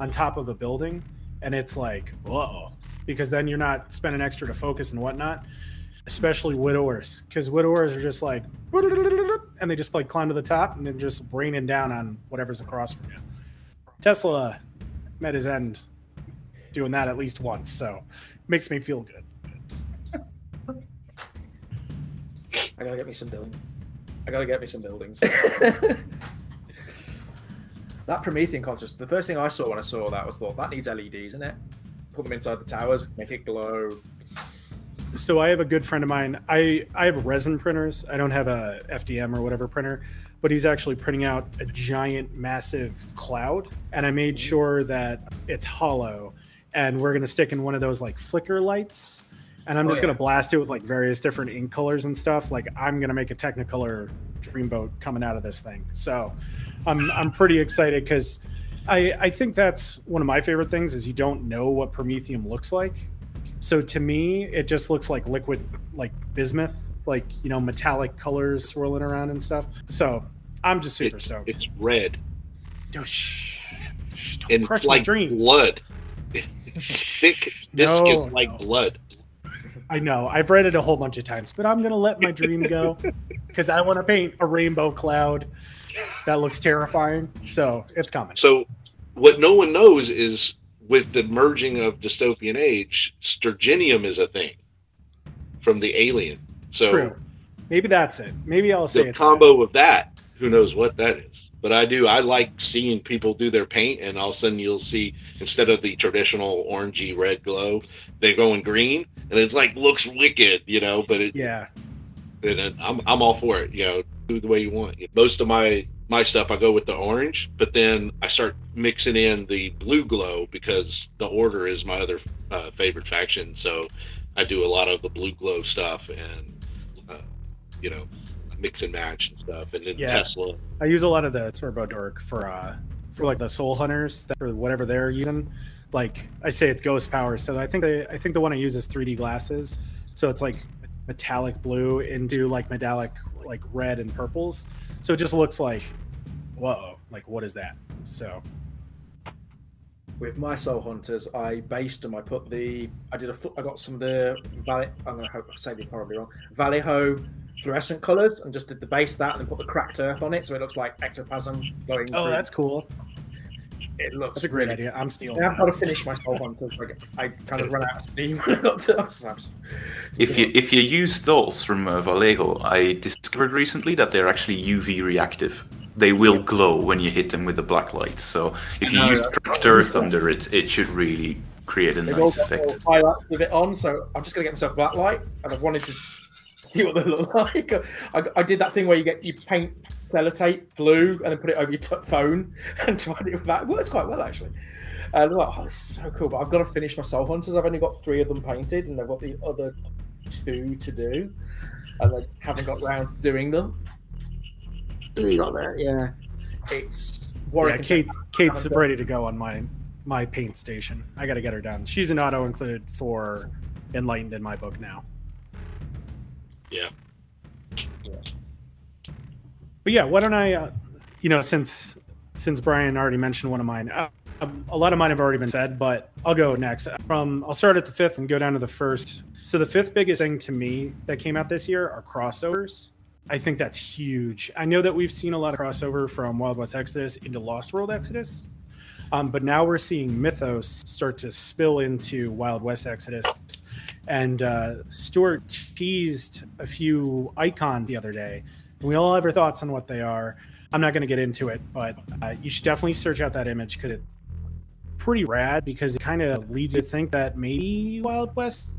on top of a building, and it's like whoa, because then you're not spending extra to focus and whatnot. Especially widowers, because widowers are just like, and they just like climb to the top and then just raining down on whatever's across from you. Tesla met his end doing that at least once, so makes me feel good. I gotta get me some building. I gotta get me some buildings. that Promethean contest, the first thing I saw when I saw that was thought that needs LEDs, isn't it? Put them inside the towers, make it glow. So I have a good friend of mine. I I have resin printers. I don't have a FDM or whatever printer, but he's actually printing out a giant, massive cloud, and I made mm-hmm. sure that it's hollow, and we're gonna stick in one of those like flicker lights, and I'm Oh, just yeah. gonna blast it with like various different ink colors and stuff. Like I'm gonna make a Technicolor Dreamboat coming out of this thing. So I'm I'm pretty excited because. I, I think that's one of my favorite things is you don't know what Prometheum looks like. So to me, it just looks like liquid, like bismuth, like you know, metallic colors swirling around and stuff. So I'm just super It's, stoked. it's red Oh, shh, shh, don't and crush like my dreams. blood. It's thick, No, viscous like no. blood. I know. I've read it a whole bunch of times, but I'm gonna let my dream go because I want to paint a rainbow cloud that looks terrifying. So it's coming. So, what no one knows is with the merging of dystopian age, Sturginium is a thing from the Alien. So True. Maybe that's it. Maybe I'll say the combo of that, who knows what that is? But I do. I like seeing people do their paint, and all of a sudden you'll see instead of the traditional orangey red glow, they're going green, and it's like looks wicked, you know. But it. Yeah. and and I'm I'm all for it. You know, do the way you want. Most of my my stuff I go with the orange, but then I start mixing in the blue glow because the order is my other uh, favorite faction. So I do a lot of the blue glow stuff and uh, you know mix and match and stuff. And then Yeah. Tesla, I use a lot of the Turbo Dork for uh for like the Soul Hunters that, or whatever they're using. Like I say, it's Ghost Power. So I think they, I think the one I use is 3D glasses. So it's like metallic blue into like metallic like red and purples. So it just looks like, whoa, like what is that? So With my Soul Hunters, I based them. I put the, I did a, I got some of the Valley. I'm gonna hope I say this horribly wrong. Vallejo fluorescent colors, and just did the base that, and put the cracked earth on it, so it looks like ectoplasm going. oh, through. that's cool. It looks That's a great really idea. I'm stealing. Yeah, I've got to finish my Soul Hunters. Like, I kind of ran out of steam when I got to. It's If you if you use those from uh, Vallejo, I discovered recently that they're actually UV reactive. They will glow when you hit them with the black light. So if you No, use that's- cracked earth under it, it should really create a They've all nice got effect. little highlights with it on, so I'm just gonna get myself a black light, and I wanted to see what they look like. I, I did that thing where you get you paint sellotape blue and then put it over your t- phone and tried it with that. It works quite well actually. Uh, and I'm like, oh, this is so cool. But I've got to finish my Soul Hunters. I've only got three of them painted, and I've got the other two to do, and I haven't got round to doing them. You got there, yeah. It's Yeah, Warwick. and Kate. Kate's done- ready to go on my my paint station. I got to get her done. She's an auto include for Enlightened in my book now. Yeah. But yeah, why don't I? Uh, you know, since since Brian already mentioned one of mine, uh, um, a lot of mine have already been said, but I'll go next. From I'll start at the fifth and go down to the first. So the fifth biggest thing to me that came out this year are crossovers. I think that's huge. I know that we've seen a lot of crossover from Wild West Exodus into Lost World Exodus, um, but now we're seeing Mythos start to spill into Wild West Exodus. And uh, Stuart teased a few icons the other day. And we all have our thoughts on what they are. I'm not going to get into it, but uh, you should definitely search out that image because it's pretty rad because it kind of leads you to think that maybe Wild West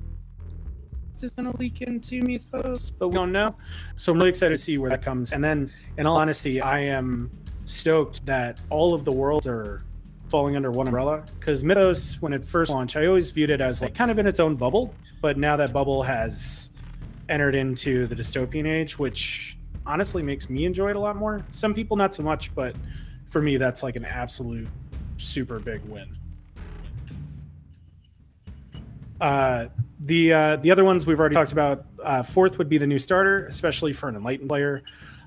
is going to leak into Mythos, but we don't know. So I'm really excited to see where that comes. And then, in all honesty, I am stoked that all of the worlds are falling under one umbrella because Mythos, when it first launched, I always viewed it as like kind of in its own bubble. But now that bubble has entered into the dystopian age, which honestly makes me enjoy it a lot more. Some people not so much, but for me, that's like an absolute super big win. Uh, the uh, the other ones we've already talked about. Uh, fourth would be the new starter, especially for an enlightened player.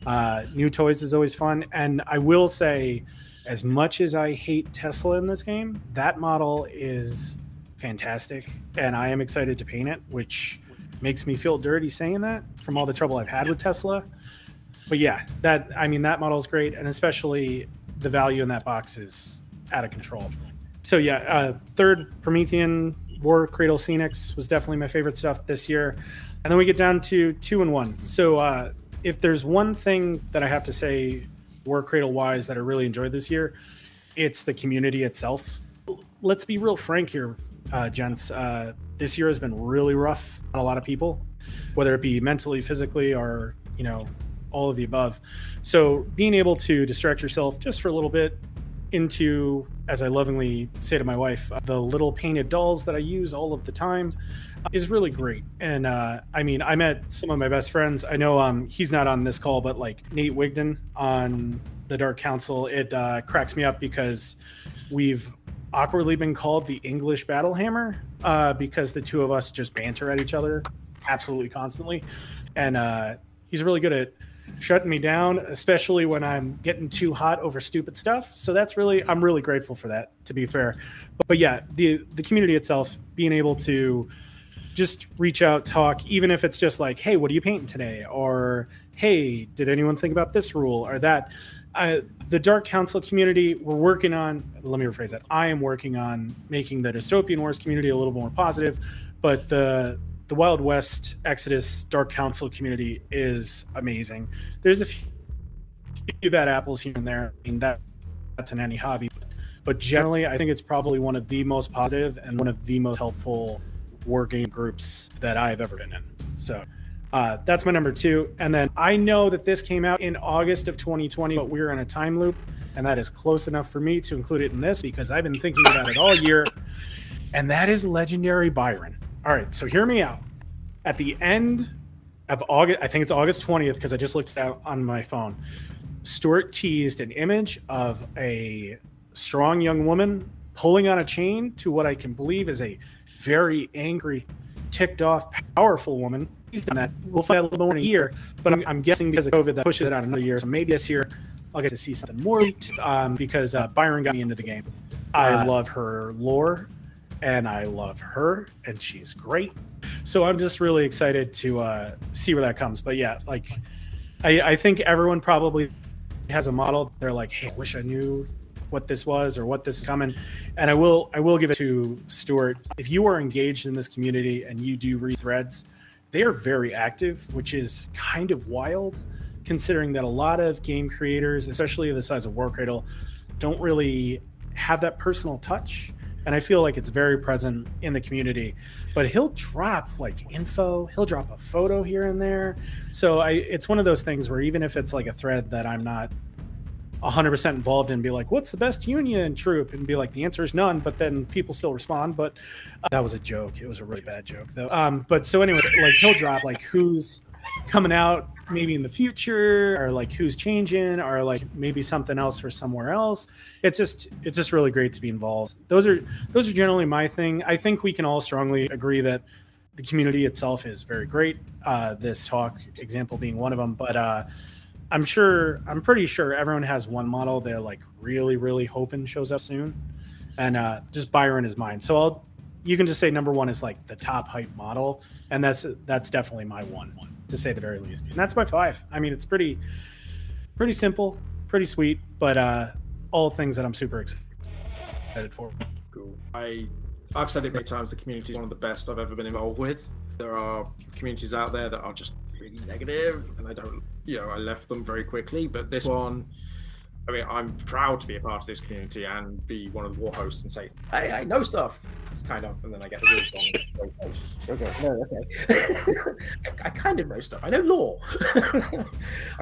Uh, new toys is always fun, and I will say, as much as I hate Tesla in this game, that model is fantastic, and I am excited to paint it, which makes me feel dirty saying that from all the trouble I've had with Tesla. But yeah, that I mean that model is great, and especially the value in that box is out of control. So yeah, uh, third Promethean War Cradle Scenics was definitely my favorite stuff this year, and then we get down to two and one. So uh, if there's one thing that I have to say War Cradle wise that I really enjoyed this year, it's the community itself. Let's be real frank here, uh, gents. Uh, this year has been really rough on a lot of people, whether it be mentally, physically, or you know, all of the above. So being able to distract yourself just for a little bit into, as I lovingly say to my wife, uh, the little painted dolls that I use all of the time uh, is really great. And uh, I mean, I met some of my best friends. I know um, he's not on this call, but like Nate Wigton on the Dark Council, it uh, cracks me up because we've awkwardly been called the English Battle Hammer uh, because the two of us just banter at each other absolutely constantly. And uh, he's really good at shutting me down, especially when I'm getting too hot over stupid stuff. So that's really, I'm really grateful for that, to be fair. But, but yeah, the the community itself, being able to just reach out, talk, even if it's just like, hey, what are you painting today? Or hey, did anyone think about this rule or that? I, the Dark Council community, we're working on. Let me rephrase that. I am working on making the Dystopian Wars community a little more positive, but the the Wild West Exodus Dark Council community is amazing. There's a few bad apples here and there. I mean, that that's in any hobby, but generally, I think it's probably one of the most positive and one of the most helpful war game groups that I've ever been in. So. Uh, that's my number two. And then I know that this came out in August of 2020, but we're in a time loop, and that is close enough for me to include it in this because I've been thinking about it all year. And that is Legendary Byron. All right, so hear me out. At the end of August, I think it's August 20th because I just looked out on my phone. Stuart teased an image of a strong young woman pulling on a chain to what I can believe is a very angry, ticked off, powerful woman he's done that. We'll find out a little more in a year, but I'm, I'm, guessing because of COVID that pushes it out another year. So maybe this year I'll get to see something more leaked um, because uh, Byron got me into the game. I love her lore and I love her and she's great. So I'm just really excited to uh, see where that comes. But yeah, like I, I think everyone probably has a model. They're like, hey, I wish I knew what this was or what this is coming. And I will I will give it to Stuart. If you are engaged in this community and you do read threads, they are very active, which is kind of wild considering that a lot of game creators, especially the size of War Cradle, don't really have that personal touch. And I feel like it's very present in the community. But he'll drop like info, he'll drop a photo here and there. So I it's one of those things where even if it's like a thread that I'm not 100% involved in be like what's the best union troop? And be like the answer is none but then people still respond but uh, that was a joke. It was a really bad joke though. Um but so anyway like he'll drop like who's coming out maybe in the future or like who's changing or like maybe something else for somewhere else. It's just it's just really great to be involved. Those are those are generally my thing. I think we can all strongly agree that the community itself is very great. Uh this talk example being one of them but uh I'm sure, I'm pretty sure everyone has one model they're like really, really hoping shows up soon, and uh, just Byron is mine. So I'll, you can just say number one is like the top hype model, and that's that's definitely my one, one to say the very least. And that's my five. I mean, it's pretty, pretty simple, pretty sweet, but uh, all things that I'm super excited for. Cool. I I've said it many times. The community is one of the best I've ever been involved with. There are communities out there that are just really negative, and I don't, you know, I left them very quickly. But this one, I mean, I'm proud to be a part of this community and be one of the war hosts and say, hey, I know stuff, kind of, and then I get the rules wrong. okay, no, okay. I, I, kind of know stuff. I know law. I can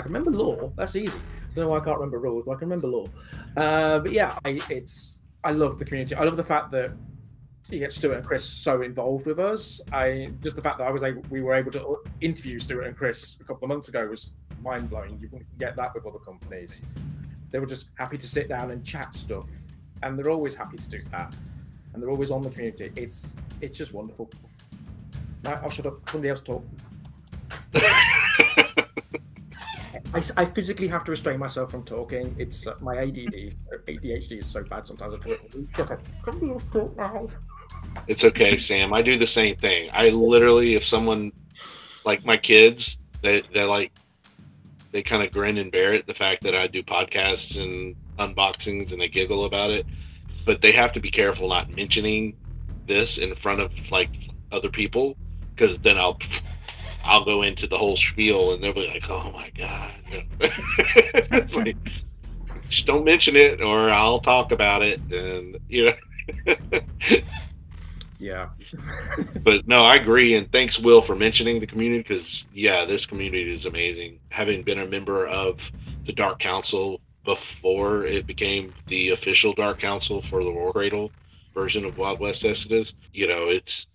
remember law. That's easy. I don't know why I can't remember rules, but I can remember law. Uh, but yeah, I, it's I love the community. I love the fact that you get Stuart and Chris so involved with us. I just the fact that I was able, we were able to interview Stuart and Chris a couple of months ago was mind blowing. You wouldn't get that with other companies. They were just happy to sit down and chat stuff, and they're always happy to do that. And they're always on the community. It's it's just wonderful. Right, I'll shut up. Somebody else talk. I, I, physically have to restrain myself from talking. It's uh, my ADD, ADHD is so bad sometimes. I talk. Shut up. It's okay, Sam. I do the same thing. I literally, if someone like my kids, they they like they kind of grin and bear it the fact that I do podcasts and unboxings and they giggle about it. But they have to be careful not mentioning this in front of like other people because then I'll I'll go into the whole spiel and they'll be like, "Oh my god!" it's like, just don't mention it, or I'll talk about it, and you know. Yeah. but no, I agree, and thanks, Will, for mentioning the community because yeah, this community is amazing. Having been a member of the Dark Council before it became the official Dark Council for the War Cradle version of Wild West Exodus, you know, it's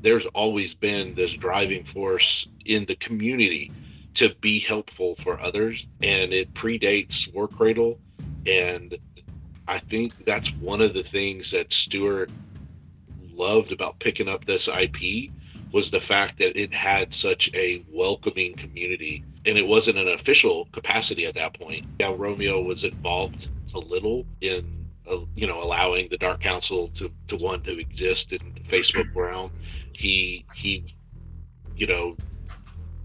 there's always been this driving force in the community to be helpful for others, and it predates War Cradle, and I think that's one of the things that Stuart loved about picking up this IP was the fact that it had such a welcoming community and it wasn't an official capacity at that point. Yeah, Romeo was involved a little in uh, you know allowing the Dark Council to to one to exist in the Facebook realm. He he you know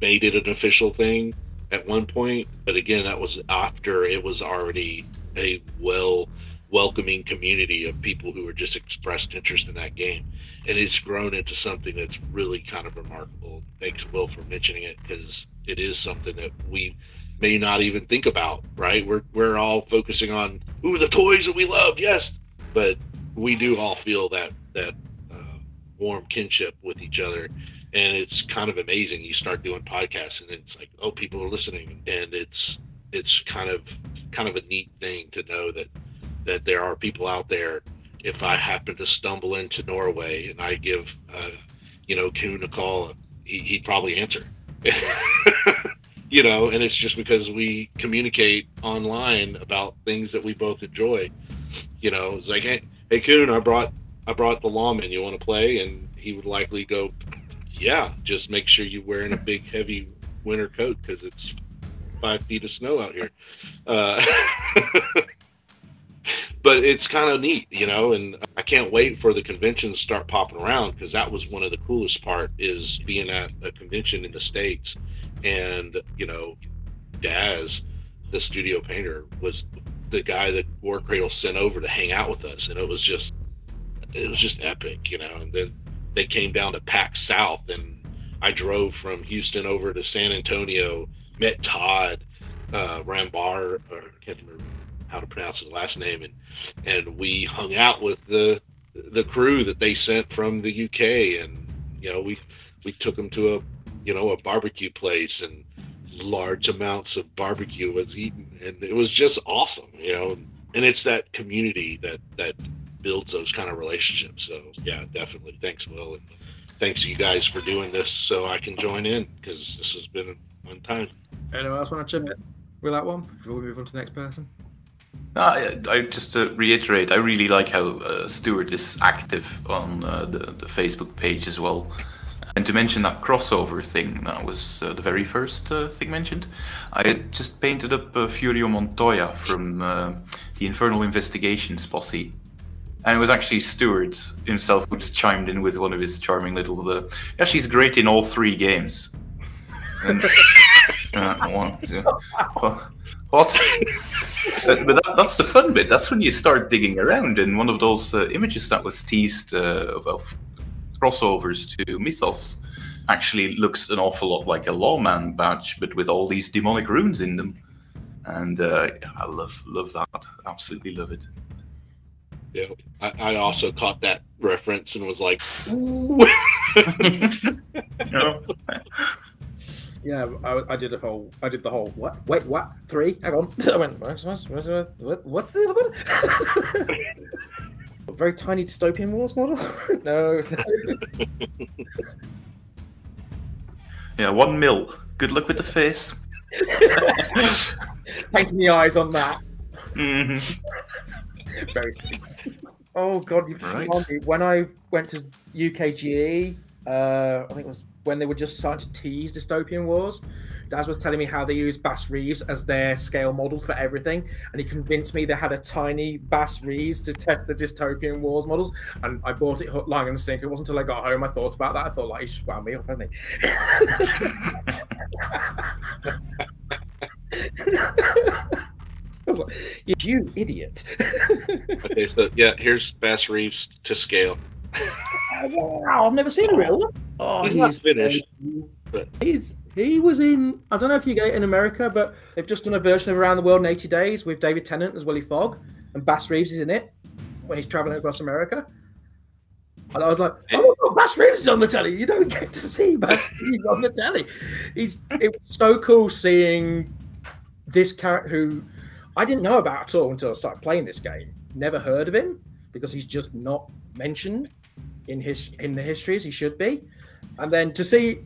made it an official thing at one point, but again that was after it was already a well welcoming community of people who are just expressed interest in that game. And it's grown into something that's really kind of remarkable. Thanks will for mentioning it because it is something that we may not even think about right? We're, we're all focusing on ooh the toys that we love. Yes. But we do all feel that that uh, warm kinship with each other. And it's kind of amazing. You start doing podcasts and it's like oh people are listening. And it's it's kind of kind of a neat thing to know that that there are people out there. If I happen to stumble into Norway and I give, uh, you know, Koen a call, he, he'd probably answer. you know, and it's just because we communicate online about things that we both enjoy. You know, it's like, hey, hey, Koen, I brought I brought the lawman. You want to play? And he would likely go, yeah. Just make sure you're wearing a big, heavy winter coat because it's five feet of snow out here. Uh, but it's kind of neat, you know, and I can't wait for the conventions to start popping around because that was one of the coolest part is being at a convention in the States and, you know, Daz, the studio painter, was the guy that War Cradle sent over to hang out with us. And it was just, it was just epic, you know, and then they came down to PAX South and I drove from Houston over to San Antonio, met Todd, uh, Rambar, or I can't remember how to pronounce his last name, and and we hung out with the the crew that they sent from the UK, and you know we we took them to a you know a barbecue place, and large amounts of barbecue was eaten, and it was just awesome, you know. And it's that community that that builds those kind of relationships. So yeah, definitely. Thanks, Will, and thanks you guys for doing this so I can join in because this has been a fun time. Anyone else want to chip in with that one before we move on to the next person? I, I just to reiterate, I really like how uh, Stuart is active on uh, the, the Facebook page as well. And to mention that crossover thing, that was uh, the very first uh, thing mentioned. I just painted up uh, Furio Montoya from uh, the Infernal Investigations posse. And it was actually Stuart himself who chimed in with one of his charming little. Yeah, she's great in all three games. And, well, what? but that, that's the fun bit. That's when you start digging around. And one of those uh, images that was teased uh, of, of, crossovers to Mythos actually looks an awful lot like a lawman badge, but with all these demonic runes in them. And uh, I love love that. Absolutely love it. Yeah, I, I also caught that reference and was like, yeah, I, I, did a whole, I did the whole, what, wait, what, three? Hang on. I went, what's, what's, what's, what, what's the other one? a very tiny dystopian wars model? no. yeah, one mil. Good luck with the face. Painting the eyes on that. Mm-hmm. very Oh god, you've right. me. When I went to UKGE, uh, I think it was when they were just starting to tease dystopian wars. Daz was telling me how they use Bass Reeves as their scale model for everything, and he convinced me they had a tiny Bass Reeves to test the dystopian wars models. And I bought it hook, line, and sink. It wasn't until I got home I thought about that. I thought, like, he's just wound me up, hasn't he? You idiot. Okay, so yeah, here's Bass Reeves to scale. Wow, I've never seen a real one. Oh, He's but- He's he was in. I don't know if you get it in America, but they've just done a version of Around the World in 80 Days with David Tennant as Willie Fogg, and Bass Reeves is in it when he's traveling across America. And I was like, oh, God, Bass Reeves is on the telly. You don't get to see Bass Reeves on the telly. He's it was so cool seeing this character who I didn't know about at all until I started playing this game. Never heard of him because he's just not mentioned in his in the histories he should be. And then to see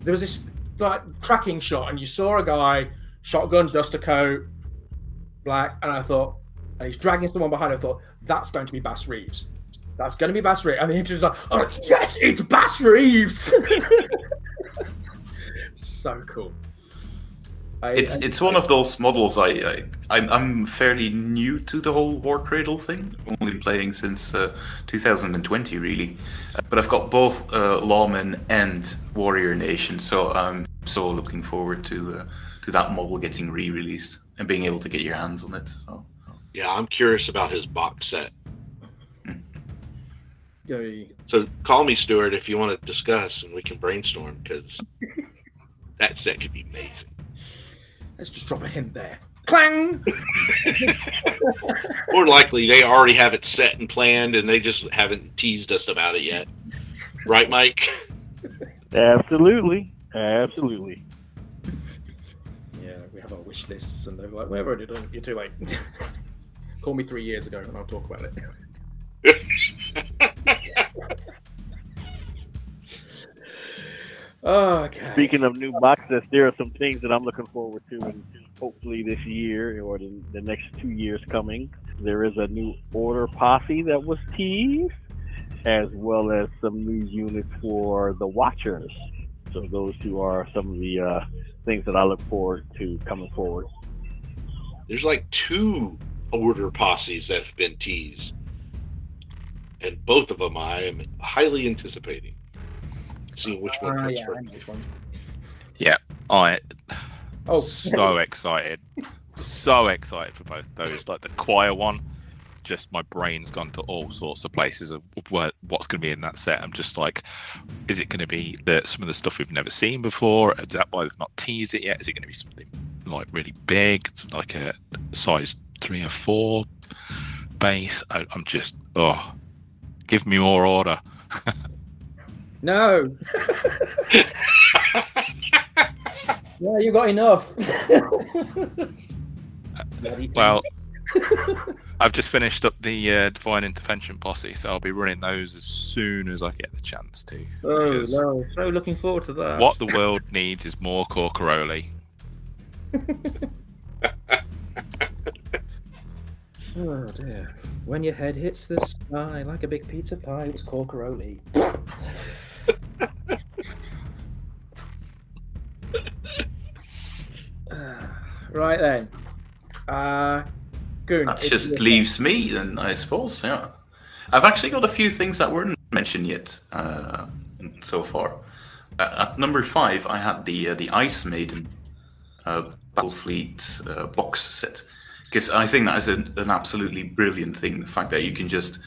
there was this like tracking shot, and you saw a guy shotgun, duster coat, black, and I thought, and he's dragging someone behind. I thought that's going to be Bass Reeves. That's going to be Bass Reeves. And the interview's like, oh yes, it's Bass Reeves. so cool. I, It's I- it's one of those models. I, I I'm, I'm fairly new to the whole War Cradle thing. Only playing since uh, 2020, really. Uh, but I've got both uh, Lawman and Warrior Nation, so I'm so looking forward to uh, to that model getting re-released and being able to get your hands on it. So. Yeah, I'm curious about his box set. Yay. So call me, Stuart, if you want to discuss, and we can brainstorm because that set could be amazing. Let's just drop a hint there. Clang. More likely, they already have it set and planned, and they just haven't teased us about it yet. Right, Mike? Absolutely, absolutely. Yeah, we have our wish lists, and they're like, "We've already done. it. You're too late. Call me three years ago, and I'll talk about it." okay. Speaking of new boxes, there are some things that I'm looking forward to, and hopefully this year or the, the next two years coming. There is a new order posse that was teased, as well as some new units for the Watchers. So those two are some of the uh, things that I look forward to coming forward. There's like two order posses that have been teased, and both of them I am highly anticipating. Seeing which one uh, comes yeah, I first. know which one. I Oh, so excited, so excited for both those. Like the choir one, just my brain's gone to all sorts of places of what what's going to be in that set. I'm just like, is it going to be the, some of the stuff we've never seen before? Is that why they've not teased it yet? Is it going to be something like really big, like a size three or four base? I, I'm just oh, give me more order. no. yeah, you got enough. Bloody Well, I've just finished up the uh, Divine Intervention posse, so I'll be running those as soon as I get the chance to. Oh no! So looking forward to that. What the world needs is more Corcaroli. Oh dear. When your head hits the sky like a big pizza pie, it's Corcaroli. right then. Uh, Goon. That just leaves me, then I suppose. Yeah, I've actually got a few things that weren't mentioned yet uh, so far. Uh, at number five, I had the uh, the Ice Maiden uh, Battlefleet uh, box set because I think that is an, an absolutely brilliant thing. The fact that you can just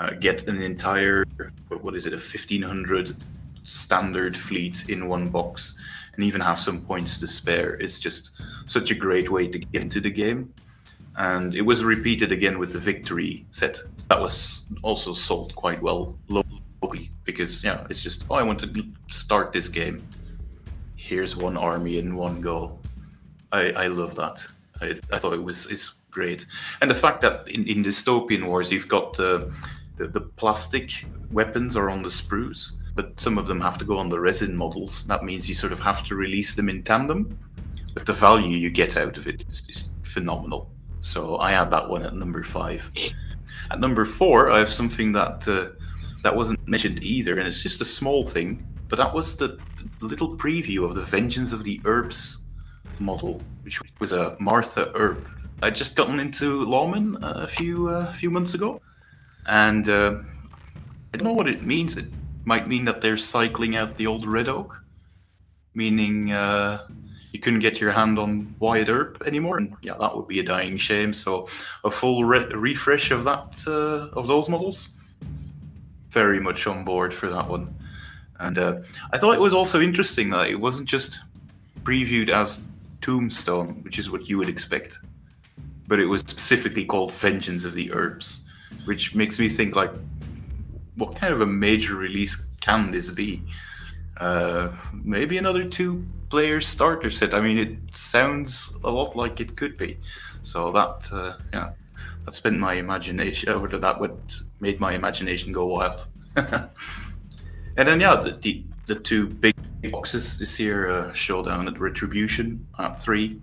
uh, get an entire what is it, a fifteen hundred standard fleet in one box, and even have some points to spare. It's just such a great way to get into the game. And it was repeated again with the victory set. That was also sold quite well locally because yeah it's just oh i want to start this game. Here's one army in one go i i love that. I, I thought it was it's great. And the fact that in, in dystopian wars you've got the, the the plastic weapons are on the sprues but some of them have to go on the resin models that means you sort of have to release them in tandem but the value you get out of it is, is phenomenal so I had that one at number five. At number four, I have something that uh, that wasn't mentioned either, and it's just a small thing. But that was the a little preview of the Vengeance of the Earps model, which was a Martha Herb. I'd just gotten into Lawman a few uh, few months ago, and uh, I don't know what it means. It might mean that they're cycling out the old Red Oak, meaning uh, you couldn't get your hand on Wyatt Earp anymore, and yeah, that would be a dying shame. So a full re- refresh of that uh, of those models, very much on board for that one. And uh, I thought it was also interesting that it wasn't just previewed as Tombstone, which is what you would expect, but it was specifically called Vengeance of the Earps, which makes me think like, what kind of a major release can this be? Uh, maybe another two-player starter set. I mean, it sounds a lot like it could be. So that, uh, yeah, that spent my imagination, or that what made my imagination go wild. and then, yeah, the, the the two big boxes this year uh, Showdown at Retribution at three.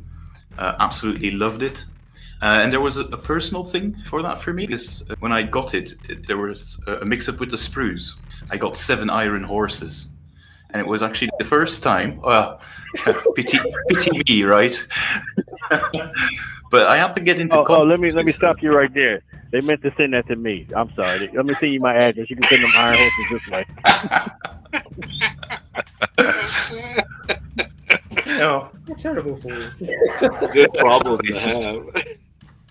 Uh, absolutely loved it. Uh, and there was a, a, personal thing for that for me because when I got it, it there was a mix up with the sprues. I got seven iron horses, and it was actually the first time. Uh, pity, pity me, right? but I have to get into. Oh, oh, let me let me stop you right there. They meant to send that to me. I'm sorry. Let me send you my address. You can send them iron horses this way. oh, terrible for you. Good problem to have.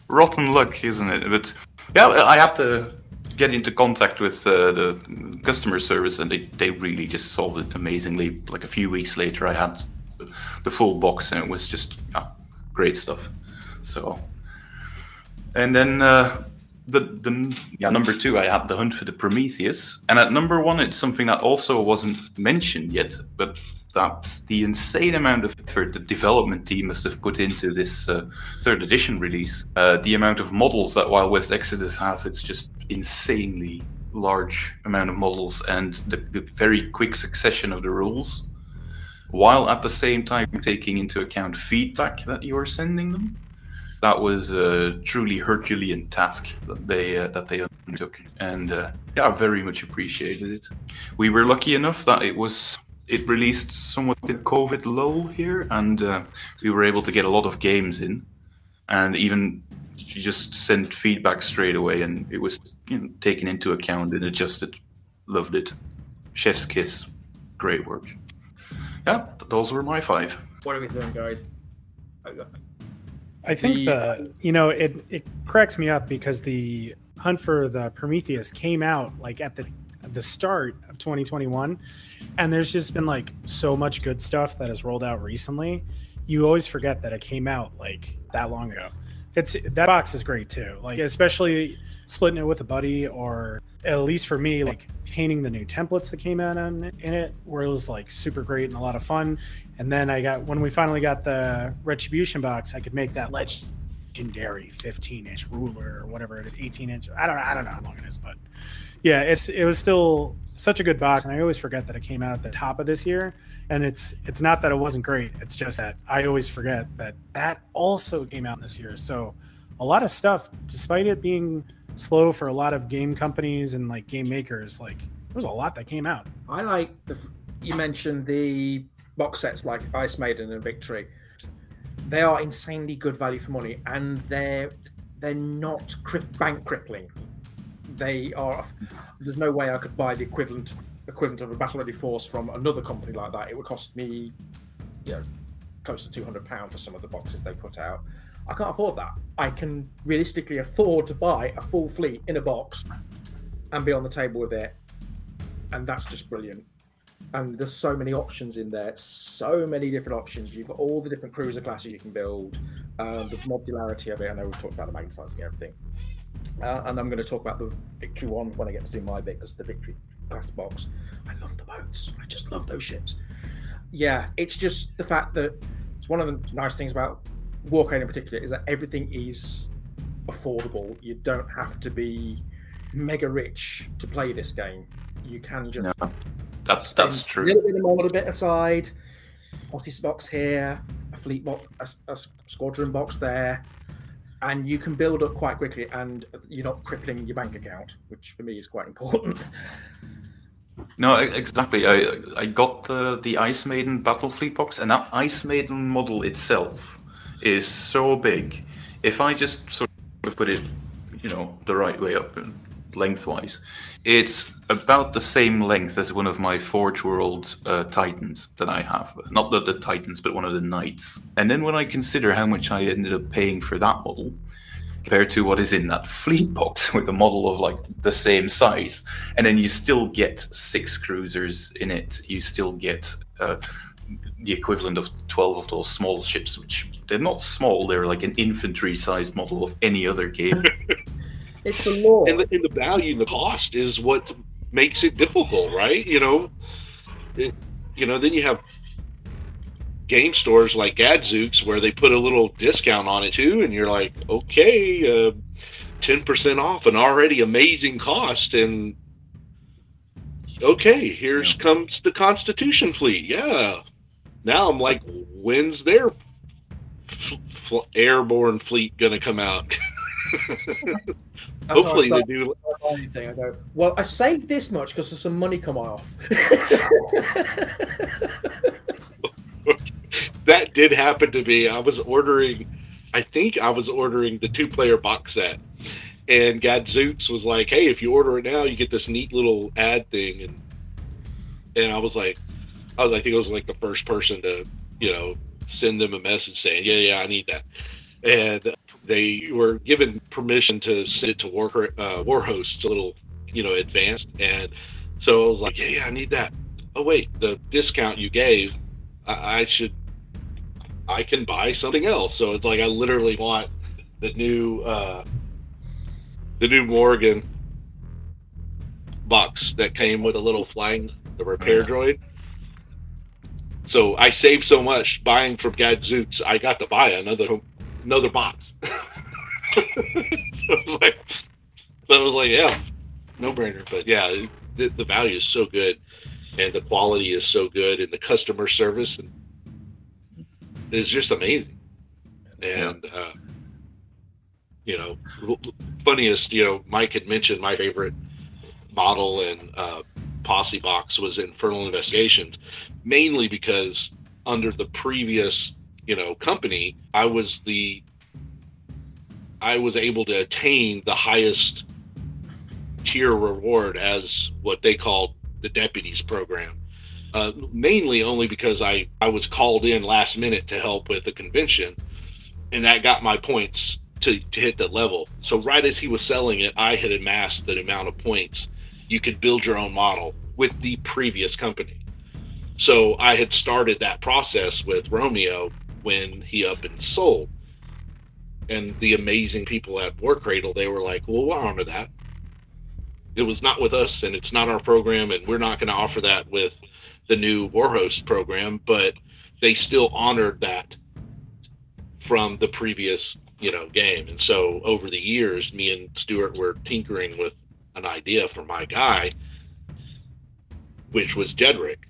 Rotten luck, isn't it? But yeah, I have to get into contact with uh, the customer service, and they, they really just solved it amazingly. Like a few weeks later, I had the full box, and it was just yeah, great stuff. So, and then uh, the the yeah number two, I had the hunt for the Prometheus, and at number one, it's something that also wasn't mentioned yet, but that's the insane amount of effort the development team must have put into this uh, third edition release. Uh, the amount of models that Wild West Exodus has, it's just insanely large amount of models, and the, the very quick succession of the rules, while at the same time taking into account feedback that you are sending them that was a truly Herculean task that they uh, that they undertook, and uh, yeah, I very much appreciated it. We were lucky enough that it was it released somewhat in COVID lull here, and uh, we were able to get a lot of games in, and even you just sent feedback straight away, and it was you know, taken into account and adjusted. Loved it. Chef's kiss. Great work. Yeah, those were my five. What are we doing, guys? I think the, the you know it it cracks me up because the hunt for the Prometheus came out like at the at the start of 2021 and there's just been like so much good stuff that has rolled out recently you always forget that it came out like that long ago it's that box is great too like especially splitting it with a buddy or at least for me like painting the new templates that came out in, in it where it was like super great and a lot of fun and then I got when we finally got the retribution box, I could make that legendary 15 inch ruler or whatever it is, 18 inch. I don't know. I don't know how long it is, but yeah, it's it was still such a good box, and I always forget that it came out at the top of this year. And it's it's not that it wasn't great. It's just that I always forget that that also came out this year. So a lot of stuff, despite it being slow for a lot of game companies and like game makers, like there was a lot that came out. I like the you mentioned the box sets like Ice Maiden and Victory, they are insanely good value for money, and they're they're not cri- bank crippling. They are. There's no way I could buy the equivalent equivalent of a battle ready force from another company like that. It would cost me, you know, close to two hundred pound for some of the boxes they put out. I can't afford that. I can realistically afford to buy a full fleet in a box and be on the table with it, and that's just brilliant and there's so many options in there so many different options you've got all the different cruiser classes you can build um, the modularity of it i know we've talked about the size and everything uh, and i'm going to talk about the victory one when i get to do my bit because the victory class box i love the boats i just love those ships yeah it's just the fact that it's one of the nice things about warcradle in particular is that everything is affordable you don't have to be mega rich to play this game you can just no. That's that's true. A little bit more, a bit aside. Office box here, a fleet box, a, a, squadron box there, and you can build up quite quickly, and you're not crippling your bank account, which for me is quite important. No, exactly. I I got the the Ice Maiden Battle Fleet box, and that Ice Maiden model itself is so big. If I just sort of put it, you know, the right way up and lengthwise, it's about the same length as one of my Forge World uh, Titans that I have. Not the, the Titans, but one of the Knights. And then when I consider how much I ended up paying for that model, compared to what is in that fleet box with a model of like the same size and then you still get six cruisers in it you still get uh, the equivalent of 12 of those small ships which they're not small they're like an infantry sized model of any other game It's the law. and the, and the value and the cost is what makes it difficult, right? You know, it, you know, then you have game stores like Gadzooks where they put a little discount on it too, and you're like, okay, uh, ten percent off an already amazing cost, and okay, here's comes the Constitution fleet. Yeah, now I'm like, when's their f- f- airborne fleet gonna come out? That's Hopefully they do. buying thing. I go, well, I saved this much because there's some money come off. that did happen to me. I was ordering, I think I was ordering the two player box set, and Gadzooks was like, "Hey, if you order it now, you get this neat little ad thing," and and I was like, I was I think I was like the first person to you know send them a message saying, "Yeah, yeah, I need that," and they were given permission to send it to War uh, Warhost a little you know advanced, and so I was like, "Yeah, yeah, I need that." Oh wait, the discount you gave I, I should I can buy something else. So it's like I literally want the new uh the new Morgan box that came with a little flying the repair Yeah. droid. So I saved so much buying from Gadzooks, I got to buy another another box. so it was like that was like, yeah, no brainer. But yeah, the, the value is so good and the quality is so good and the customer service and is just amazing and uh, you know funniest you know mike had mentioned my favorite model and uh, posse box was infernal investigations mainly because under the previous you know company i was the i was able to attain the highest tier reward as what they called the deputies program. Uh, mainly only because I, I was called in last minute to help with the convention, and that got my points to, to hit the level. So right as he was selling it, I had amassed the amount of points you could build your own model with the previous company. So I had started that process with Romeo when he up and sold. And the amazing people at War Cradle, they were like, "Well, we'll honor that." it was not with us and it's not our program and we're not going to offer that with the new warhost program but they still honored that from the previous you know game and so over the years me and stuart were tinkering with an idea for my guy which was jedrick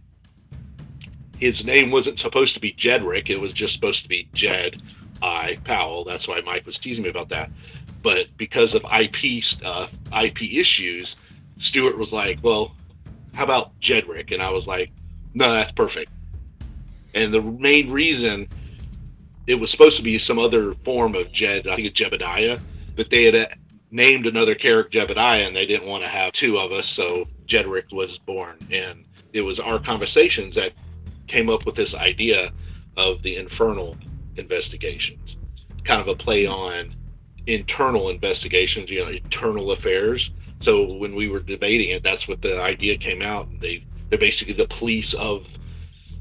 his name wasn't supposed to be jedrick it was just supposed to be jed i powell that's why mike was teasing me about that but because of IP stuff, IP issues, Stewart was like, "Well, how about Jedrick?" And I was like, "No, that's perfect." And the main reason it was supposed to be some other form of Jed, I think it's Jebediah, but they had uh, named another character Jebediah, and they didn't want to have two of us, so Jedrick was born. And it was our conversations that came up with this idea of the infernal investigations, kind of a play on internal investigations, you know, internal affairs. So when we were debating it, that's what the idea came out. And they they're basically the police of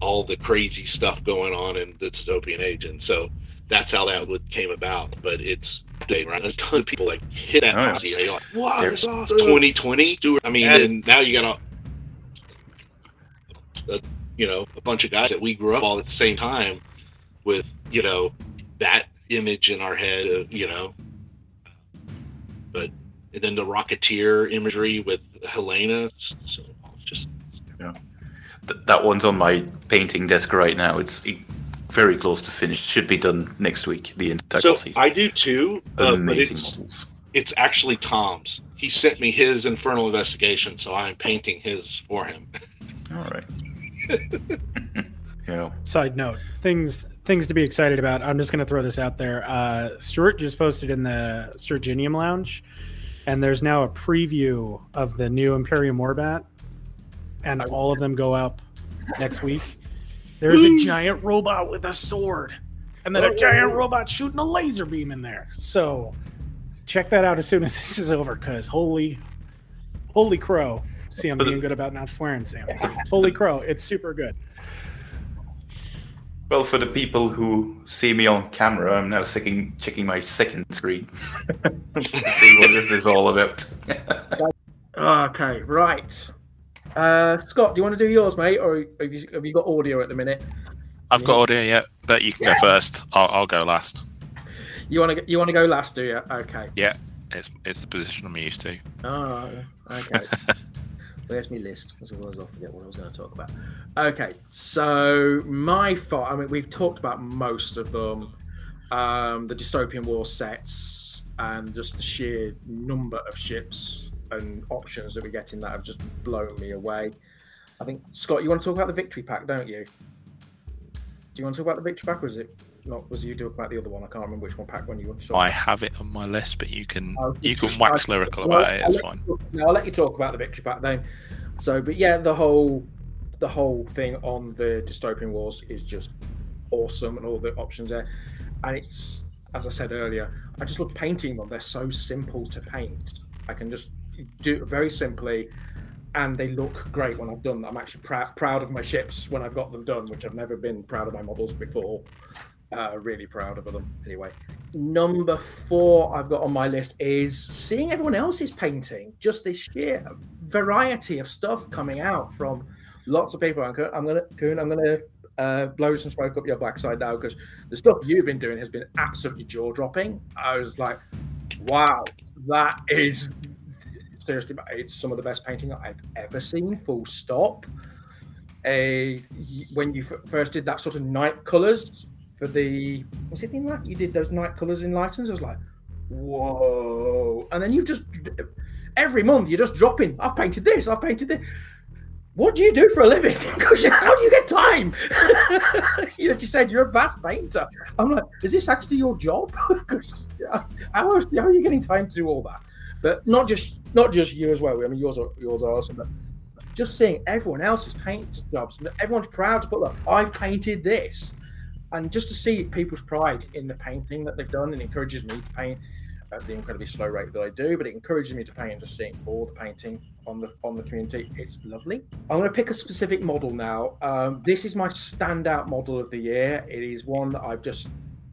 all the crazy stuff going on in the dystopian age. And so that's how that would came about. But it's right. There's tons of people like hit that Oh, yeah. You're like, wow, They're- this is awesome. 2020. I mean, And- and now you got a, a you know a bunch of guys that we grew up all at the same time with you know that image in our head of you know but and then the rocketeer imagery with helena so it's just Th- that one's on my painting desk right now. It's very close to finish. Should be done next week. The entire so posse. i do too uh, Amazing it's models. it's actually Tom's. He sent me his infernal investigation, so I'm painting his for him. All right. yeah. Side note: things things to be excited about. I'm just going to throw this out there. Uh, Stuart just posted in the Sturginium Lounge, and there's now a preview of the new Imperium Warbat, and all of them go up next week. There's a giant robot with a sword, and then a giant robot shooting a laser beam in there. So check that out as soon as this is over, because holy, holy crow! See, I'm But- being good about not swearing, Sam. Holy crow! It's super good. Well, for the people who see me on camera, I'm now checking checking my second screen to see what this is all about. Okay, right. Uh, Scott, do you want to do yours, mate, or have you, have you got audio at the minute? I've got audio yeah, but you can go first. I'll, I'll go last. You want to you want to go last, do you? Okay. Yeah, it's it's the position I'm used to. Oh, okay. Where's my list? Because otherwise I'll forget what I was going to talk about. Okay, so my fault. I mean, we've talked about most of them. Um, the dystopian war sets and just the sheer number of ships and options that we get in that have just blown me away. I think Scott, you want to talk about the victory pack, don't you? Do you want to talk about the victory pack, or is it not? Was you talking about the other one? I can't remember which one pack one you want to talk. I have it on my list, but you can Oh, you can wax lyrical well, about it. It's fine. you- No, I'll let you talk about the victory pack then. So, but yeah, the whole the whole thing on the dystopian wars is just awesome, and all the options there. And it's as I said earlier, I just love painting them. They're so simple to paint. I can just do it very simply, and they look great when I've done them. I'm actually prou- proud of my ships when I've got them done, which I've never been proud of my models before. Uh, really proud of them. Anyway, number four I've got on my list is seeing everyone else's painting. Just this sheer variety of stuff coming out from lots of people. I'm gonna, I'm gonna, Koen, I'm gonna uh, blow some smoke up your backside now because the stuff you've been doing has been absolutely jaw dropping. I was like, wow, that is seriously, it's some of the best painting I've ever seen. Full stop. A when you f- first did that sort of night colors for the was it in that you did those night colors in Lightens? I was like, whoa! And then you've just every month you're just dropping. I've painted this. I've painted this. What do you do for a living? Because how do you get time? you just said you're a vast painter. I'm like, is this actually your job? Because how, how are you getting time to do all that? But not just not just you as well. I mean, yours are yours are awesome. But just seeing everyone else's paint jobs, everyone's proud to put that. I've painted this, and just to see people's pride in the painting that they've done, and encourages me to paint at the incredibly slow rate that I do. But it encourages me to paint and just seeing all the painting on the on the community. It's lovely. I'm going to pick a specific model now. Um, this is my standout model of the year. It is one that I've just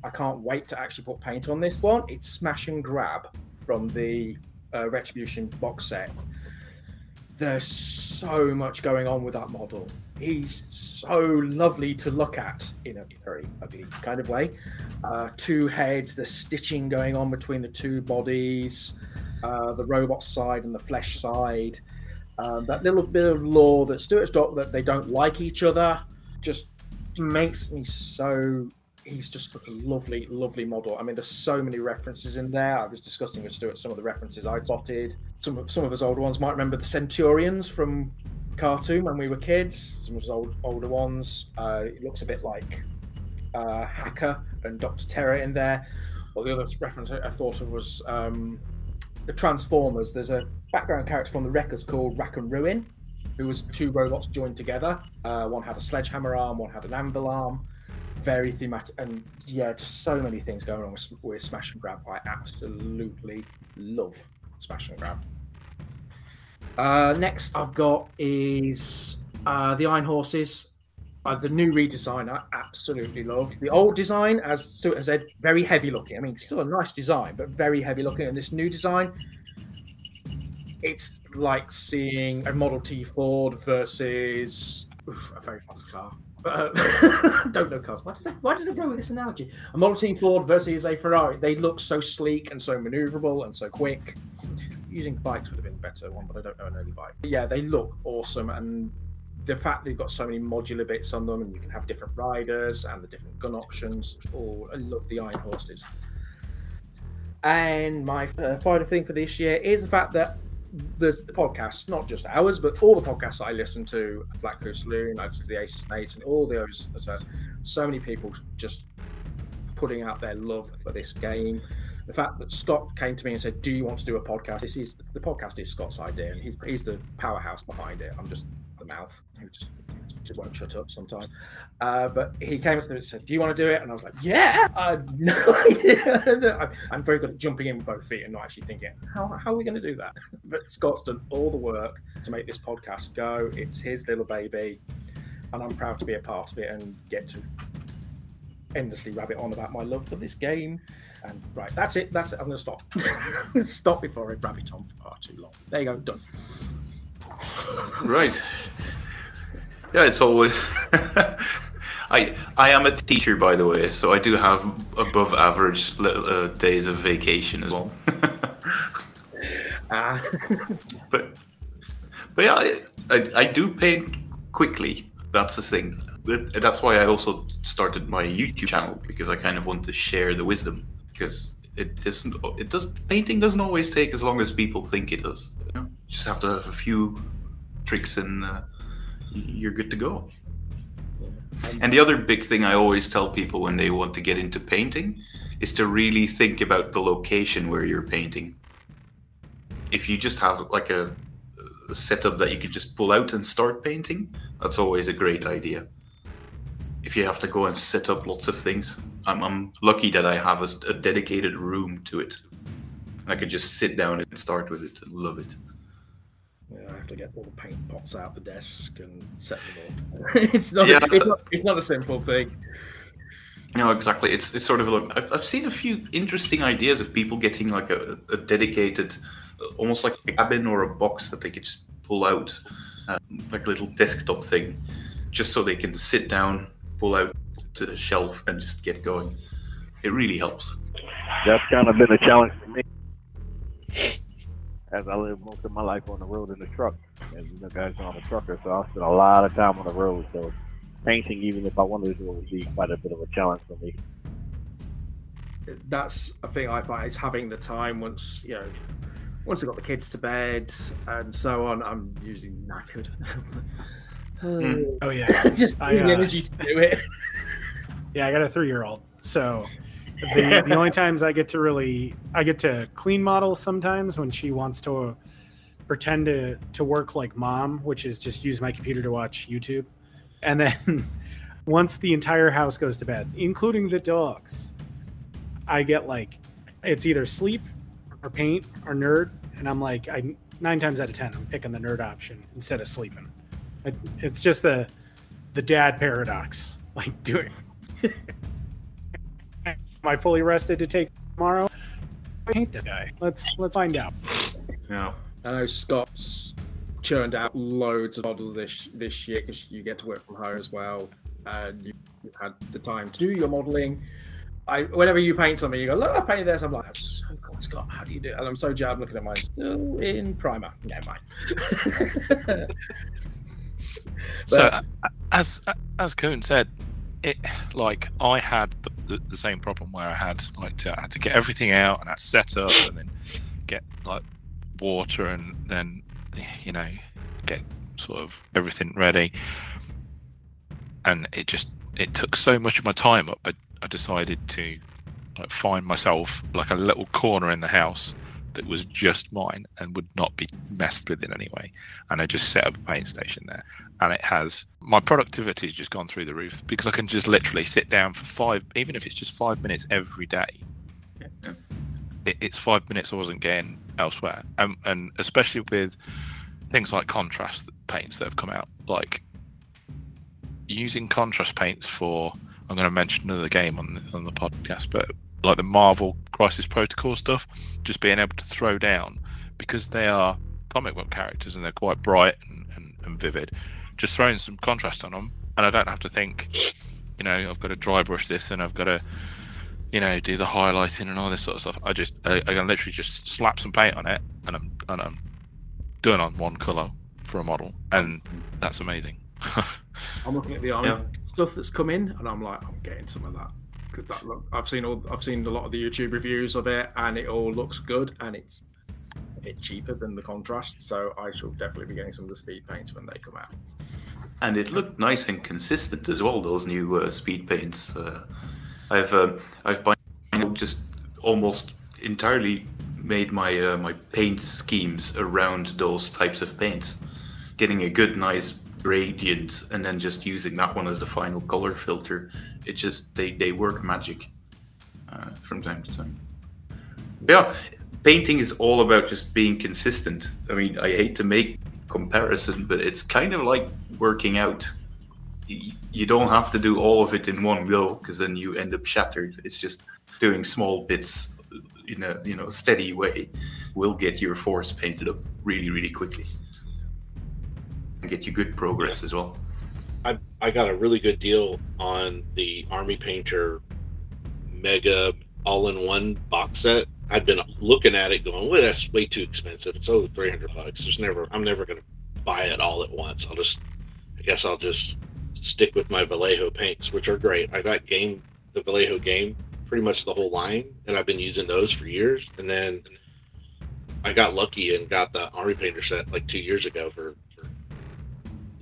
I can't wait to actually put paint on this one. It's Smash and Grab from the uh, Retribution box set. There's so much going on with that model. He's so lovely to look at in a very ugly kind of way. Uh, two heads, the stitching going on between the two bodies, uh, the robot side and the flesh side. Um, that little bit of lore that Stuart's got that they don't like each other just makes me so he's just such a lovely, lovely model. I mean, there's so many references in there. I was discussing with Stuart some of the references I spotted. Some of some of us old ones might remember the Centurions from cartoon when we were kids. Some of old, older ones. Uh, it looks a bit like uh, Hacker and Doctor Terror in there. Well, the other reference I I thought of was um, the Transformers. There's a background character from the records called Rack and Ruin, who was two robots joined together. Uh, one had a sledgehammer arm, one had an anvil arm. Very thematic, and yeah, just so many things going on with, with Smash and Grab. I absolutely love Smash and Grab. Uh, next, I've got is uh, the Iron Horses. Uh, the new redesign, I absolutely love. The old design, as Stuart has said, very heavy looking. I mean, still a nice design, but very heavy looking. And this new design, it's like seeing a Model T Ford versus oof, a very fast car. Uh, don't know cars. Why did, I, why did I go with this analogy? A Model T Ford versus a Ferrari. They look so sleek and so maneuverable and so quick. Using bikes would have been a better one, but I don't know an early bike. But yeah, they look awesome, and the fact they've got so many modular bits on them, and you can have different riders and the different gun options. Oh, I love the Iron Horses. And my uh, final thing for this year is the fact that there's the podcasts, not just ours, but all the podcasts I listen to, Black Hoof Saloon, I listen to the Aces and Eights, and all those. So many people just putting out their love for this game. The fact that Scott came to me and said, "Do you want to do a podcast?" This is the podcast is Scott's idea, and he's he's the powerhouse behind it. I'm just the mouth who just, just won't shut up sometimes. Uh, but he came up to me and said, "Do you want to do it?" And I was like, "Yeah." Uh, no. I'm, I'm very good at jumping in with both feet and not actually thinking, "How, how are we going to do that?" But Scott's done all the work to make this podcast go. It's his little baby, and I'm proud to be a part of it and get to endlessly rabbit on about my love for this game. And right, that's it. That's it. I'm going to stop. stop before I rabbit on for far too long. There you go. Done. Right. Yeah, it's always. I I am a teacher, by the way, so I do have above average little, uh, days of vacation as well. Ah. but but yeah, I, I, I do paint quickly. That's the thing. That- That's why I also started my YouTube channel because I kind of want to share the wisdom because it isn't it does painting doesn't always take as long as people think it does. You know? just have to have a few tricks and uh, you're good to go. And the other big thing I always tell people when they want to get into painting is to really think about the location where you're painting. If you just have like a, a setup that you could just pull out and start painting, that's always a great idea. If you have to go and set up lots of things, I'm, I'm lucky that I have a, a dedicated room to it. I could just sit down and start with it and love it. Yeah, I have to get all the paint pots out the desk and set them up. it's not. Yeah. It's not. It's not a simple thing. No, exactly. It's it's sort of like I've, I've seen a few interesting ideas of people getting like a, a dedicated, almost like a cabin or a box that they could just pull out, um, like a little desktop thing, just so they can sit down, pull out to the shelf, and just get going. It really helps. That's kind of been a challenge for me. As I live most of my life on the road in the truck. As you know, guys, I'm a trucker, so I spend a lot of time on the road. So painting, even if I wanted to do it, would be quite a bit of a challenge for me. That's a thing I find is having the time once you know. Once I've got the kids to bed and so on, I'm usually knackered. Oh yeah, Just I, uh, energy to do it. yeah. I got a three-year-old, so the, the only times I get to really I get to clean model sometimes when she wants to pretend to to work like mom, which is just use my computer to watch YouTube, and then once the entire house goes to bed, including the dogs, I get like it's either sleep or paint or nerd, and I'm like I nine times out of ten I'm picking the nerd option instead of sleeping. It, it's just the the dad paradox. Like doing. Am I fully rested to take tomorrow? I hate this guy. Let's let's find out. Yeah. I know Scott's churned out loads of models this this year because you get to work from home as well, and you- you've had the time to do your modelling. I whenever you paint something, you go, "Look, I painted this." I'm like, "That's so cool, Scott. How do you do?" it?" And I'm so jabbed looking at mine still in primer. Yeah, mine. So, uh, as as Koen said, it like I had the, the, the same problem where I had like to, I had to get everything out and I set up and then get like water and then you know get sort of everything ready, and it just it took so much of my time up. I, I decided to like find myself like a little corner in the house that was just mine and would not be messed with in any way. And I just set up a paint station there and it has my productivity has just gone through the roof because I can just literally sit down for five, even if it's just five minutes every day. It, it's five minutes I wasn't getting elsewhere, and and especially with things like contrast paints that have come out, like using contrast paints for. I'm going to mention another game on the, on the podcast, but like the Marvel Crisis Protocol stuff, just being able to throw down because they are comic book characters and they're quite bright and, and, and vivid just throwing some contrast on them, and I don't have to think, you know, I've got to dry brush this and I've got to, you know, do the highlighting and all this sort of stuff. I just, I, I can literally just slap some paint on it, and I'm, and I'm done on one color for a model, and that's amazing. I'm looking at the iron Yeah. stuff that's come in, and I'm like, I'm getting some of that. Because that look, I've seen all I've seen a lot of the YouTube reviews of it, and it all looks good, and it's it's cheaper than the contrast. So I shall definitely be getting some of the speed paints when they come out. And it looked nice and consistent as well. Those new uh, speed paints. Uh, I've uh, I've by just almost entirely made my uh, my paint schemes around those types of paints, getting a good, nice gradient, and then just using that one as the final color filter. It just they they work magic uh, from time to time. Yeah, painting is all about just being consistent. I mean, I hate to make comparison, but it's kind of like working out. You don't have to do all of it in one go because then you end up shattered. It's just doing small bits in a you know steady way will get your force painted up really really quickly and get you good progress as well. I I got a really good deal on the Army Painter Mega All-in-One box set. I've been looking at it, going, "Well, that's way too expensive. It's over three hundred bucks. There's never, I'm never going to buy it all at once. I'll just, I guess I'll just stick with my Vallejo paints, which are great. I got game the Vallejo game, pretty much the whole line, and I've been using those for years. And then I got lucky and got the Army Painter set like two years ago for, for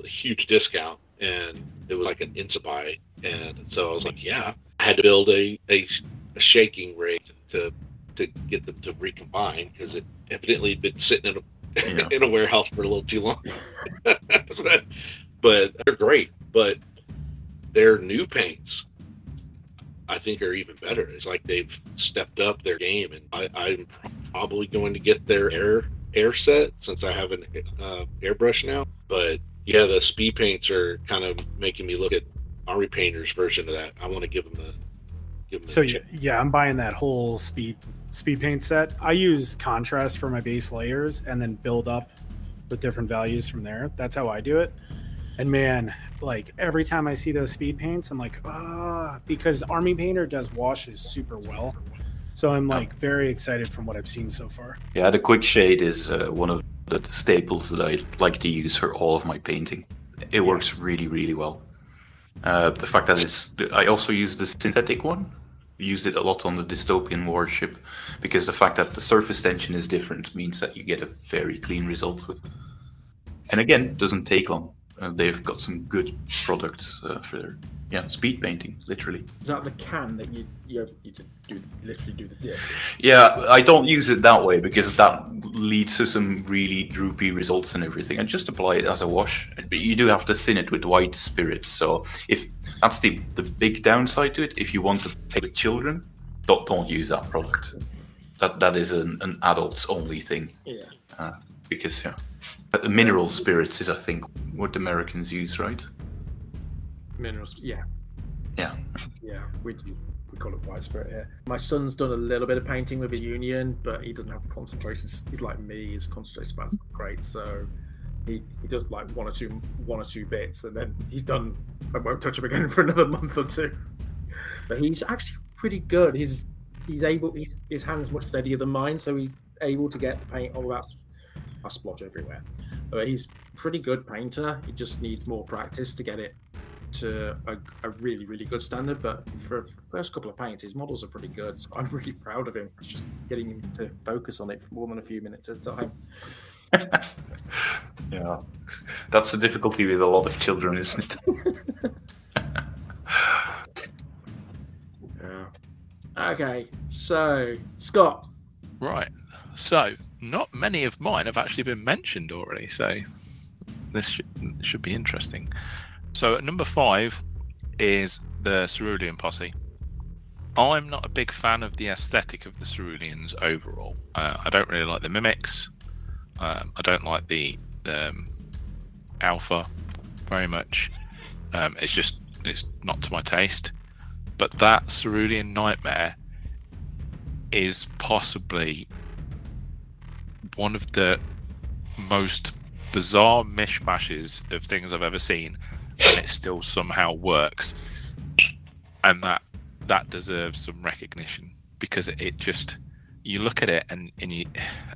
a huge discount, and it was like an insta. And so I was like, yeah, I had to build a, a, a shaking rig to to get them to recombine because it evidently had been sitting in a Yeah. in a warehouse for a little too long. but, but they're great. But their new paints, I think, are even better. It's like they've stepped up their game, and I, I'm probably going to get their air air set since I have an uh, airbrush now. But yeah, the speed paints are kind of making me look at Army Painter's version of that. I want to give them a give them. So a, yeah, yeah, I'm buying that whole speed speed paint set. I use contrast for my base layers and then build up with different values from there. That's how I do it. And man, like every time I see those speed paints, I'm like, ah, because Army Painter does washes super well. So I'm like very excited from what I've seen so far. Yeah, the quick shade is uh, one of the staples that I like to use for all of my painting. It works really, really well. Uh, the fact that it's, I also use the synthetic one. Use it a lot on the dystopian warship because the fact that the surface tension is different means that you get a very clean result with it. And again, doesn't take long. Uh, they've got some good products uh, for their yeah speed painting, literally. Is that the can that you you, you just do literally do the dip? Yeah, I don't use it that way because that leads to some really droopy results and everything. And just apply it as a wash. But you do have to thin it with white spirits. So if that's the the big downside to it, if you want to play with children, don't don't use that product. That that is an, an adults only thing Yeah. because yeah, mineral spirits is I think what Americans use, right? Minerals. Yeah. Yeah. Yeah. We do. We call it white spirit here. My son's done a little bit of painting with a union, but he doesn't have the concentration. He's like me. His concentration span's not great, so he, he does like one or two one or two bits, and then he's done. I won't touch him again for another month or two. But he's actually pretty good. He's he's able. He's, his hands much steadier than mine, so he's able to get the paint all that. I splodge everywhere. But he's pretty good painter. He just needs more practice to get it to a, a really, really good standard. But for the first couple of paints, his models are pretty good. So I'm really proud of him. It's just getting him to focus on it for more than a few minutes at a time. Yeah, that's the difficulty with a lot of children, isn't it? Yeah. Okay, so Scott, Right. So, not many of mine have actually been mentioned already, so this should, should be interesting. So, at number five is the Cerulean Posse. I'm not a big fan of the aesthetic of the Ceruleans overall. Uh, I don't really like the mimics. Um, I don't like the um, alpha very much. Um, it's just it's not to my taste. But that Cerulean Nightmare is possibly one of the most bizarre mishmashes of things I've ever seen, and it still somehow works. And that that deserves some recognition because it, it just you look at it and and you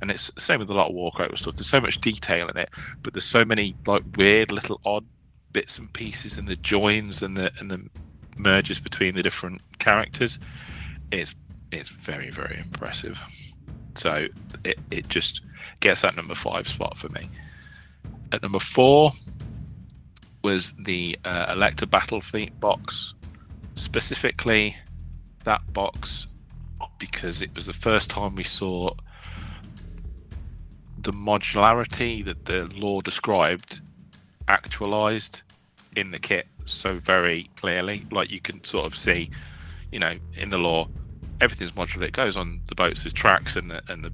and it's the same with a lot of Warcradle stuff. There's so much detail in it, but there's so many like weird little odd bits and pieces and the joins and the and the merges between the different characters, it's it's very very impressive. So it, it just gets that number five spot for me. At number four was the uh, Elector Battlefleet box, specifically that box because it was the first time we saw the modularity that the lore described actualized in the kit so very clearly. Like you can sort of see, you know, in the lore, everything's modular. It goes on the boats with tracks and the and the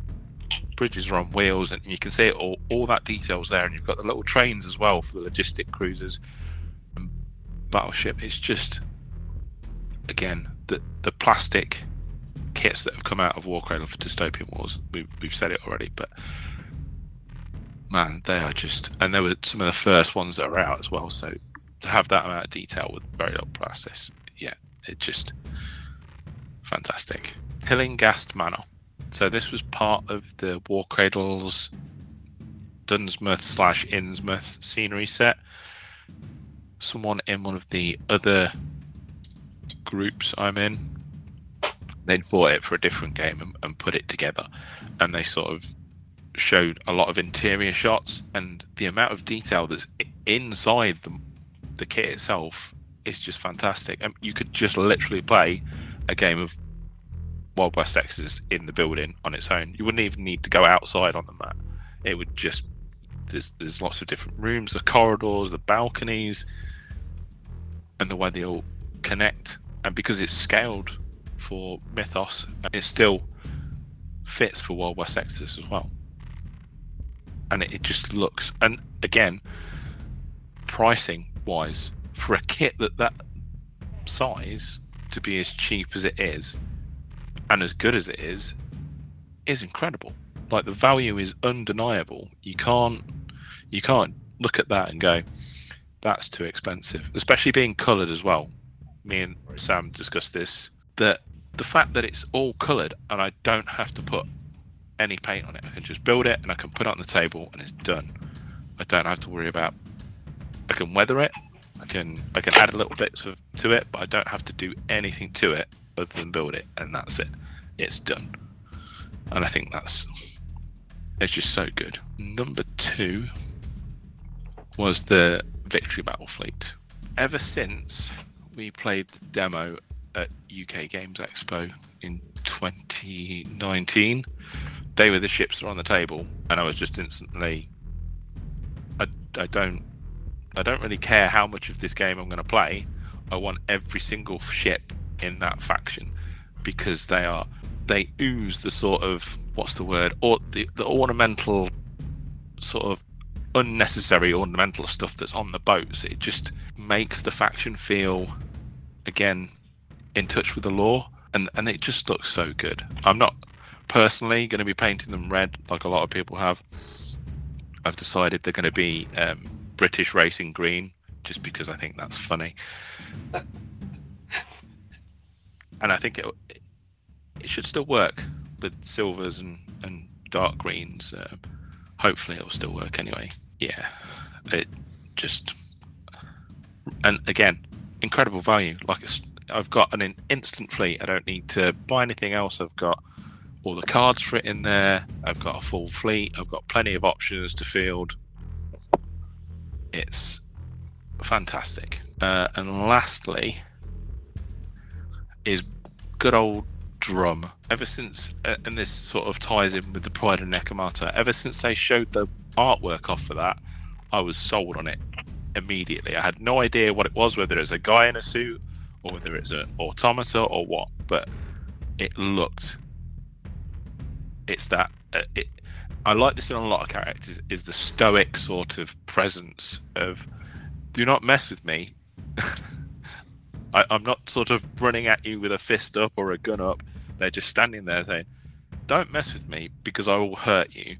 bridges are on wheels, and you can see it all. All that details there, and you've got the little trains as well for the logistic cruisers and um, battleship. It's just again the the plastic kits that have come out of Warcradle for Dystopian Wars. We've we've said it already, but man, they are just, and they were some of the first ones that are out as well. So to have that amount of detail with very little process, yeah, it just fantastic. Tillinghast Manor. So this was part of the War Cradles Dunsmouth slash Innsmouth scenery set. Someone in one of the other groups I'm in, they'd bought it for a different game and, and put it together, and they sort of showed a lot of interior shots and the amount of detail that's inside the the kit itself is just fantastic. And you could just literally play a game of Wild West Exodus in the building on its own. You wouldn't even need to go outside on the map. It would just there's there's lots of different rooms, the corridors, the balconies, and the way they all connect. And because it's scaled for Mythos, it still fits for Wild West Exodus as well and it, it just looks. And again, pricing wise, for a kit that that size to be as cheap as it is and as good as it is is incredible. Like the value is undeniable. You can't you can't look at that and go, that's too expensive. Especially being coloured as well. Me and Sam discussed this. That the fact that it's all coloured and I don't have to put any paint on it. I can just build it and I can put it on the table and it's done. I don't have to worry about. I can weather it. I can I can add a little bits of, to it, but I don't have to do anything to it other than build it, and that's it. It's done. And I think that's it's just so good. Number two was the Victory Battle Fleet. Ever since we played the demo at UK Games Expo in 2019, they were the ships that were on the table, and I was just instantly. I, I don't I don't really care how much of this game I'm going to play. I want every single ship in that faction because they are they ooze the sort of what's the word or the, the ornamental sort of unnecessary ornamental stuff that's on the boats. It just makes the faction feel again in touch with the lore, and and it just looks so good. I'm not personally going to be painting them red like a lot of people have. I've decided they're going to be um, British racing green just because I think that's funny. and I think it, it should still work with silvers and, and dark greens. Uh, hopefully, it'll still work anyway. Yeah, it just and again, incredible value. Like I've got an instant fleet. I don't need to buy anything else. I've got all the cards for it in there. I've got a full fleet. I've got plenty of options to field. It's fantastic. Uh, and lastly, is good old drum. Ever since, uh, and this sort of ties in with the Pride of Nekomata, ever since they showed the artwork off for that, I was sold on it immediately. I had no idea what it was, whether it's a guy in a suit or whether it's an automata or what, but it looked it's that uh, it, I like this in a lot of characters is the stoic sort of presence of do not mess with me. I, am not sort of running at you with a fist up or a gun up. They're just standing there saying, "Don't mess with me because I will hurt you."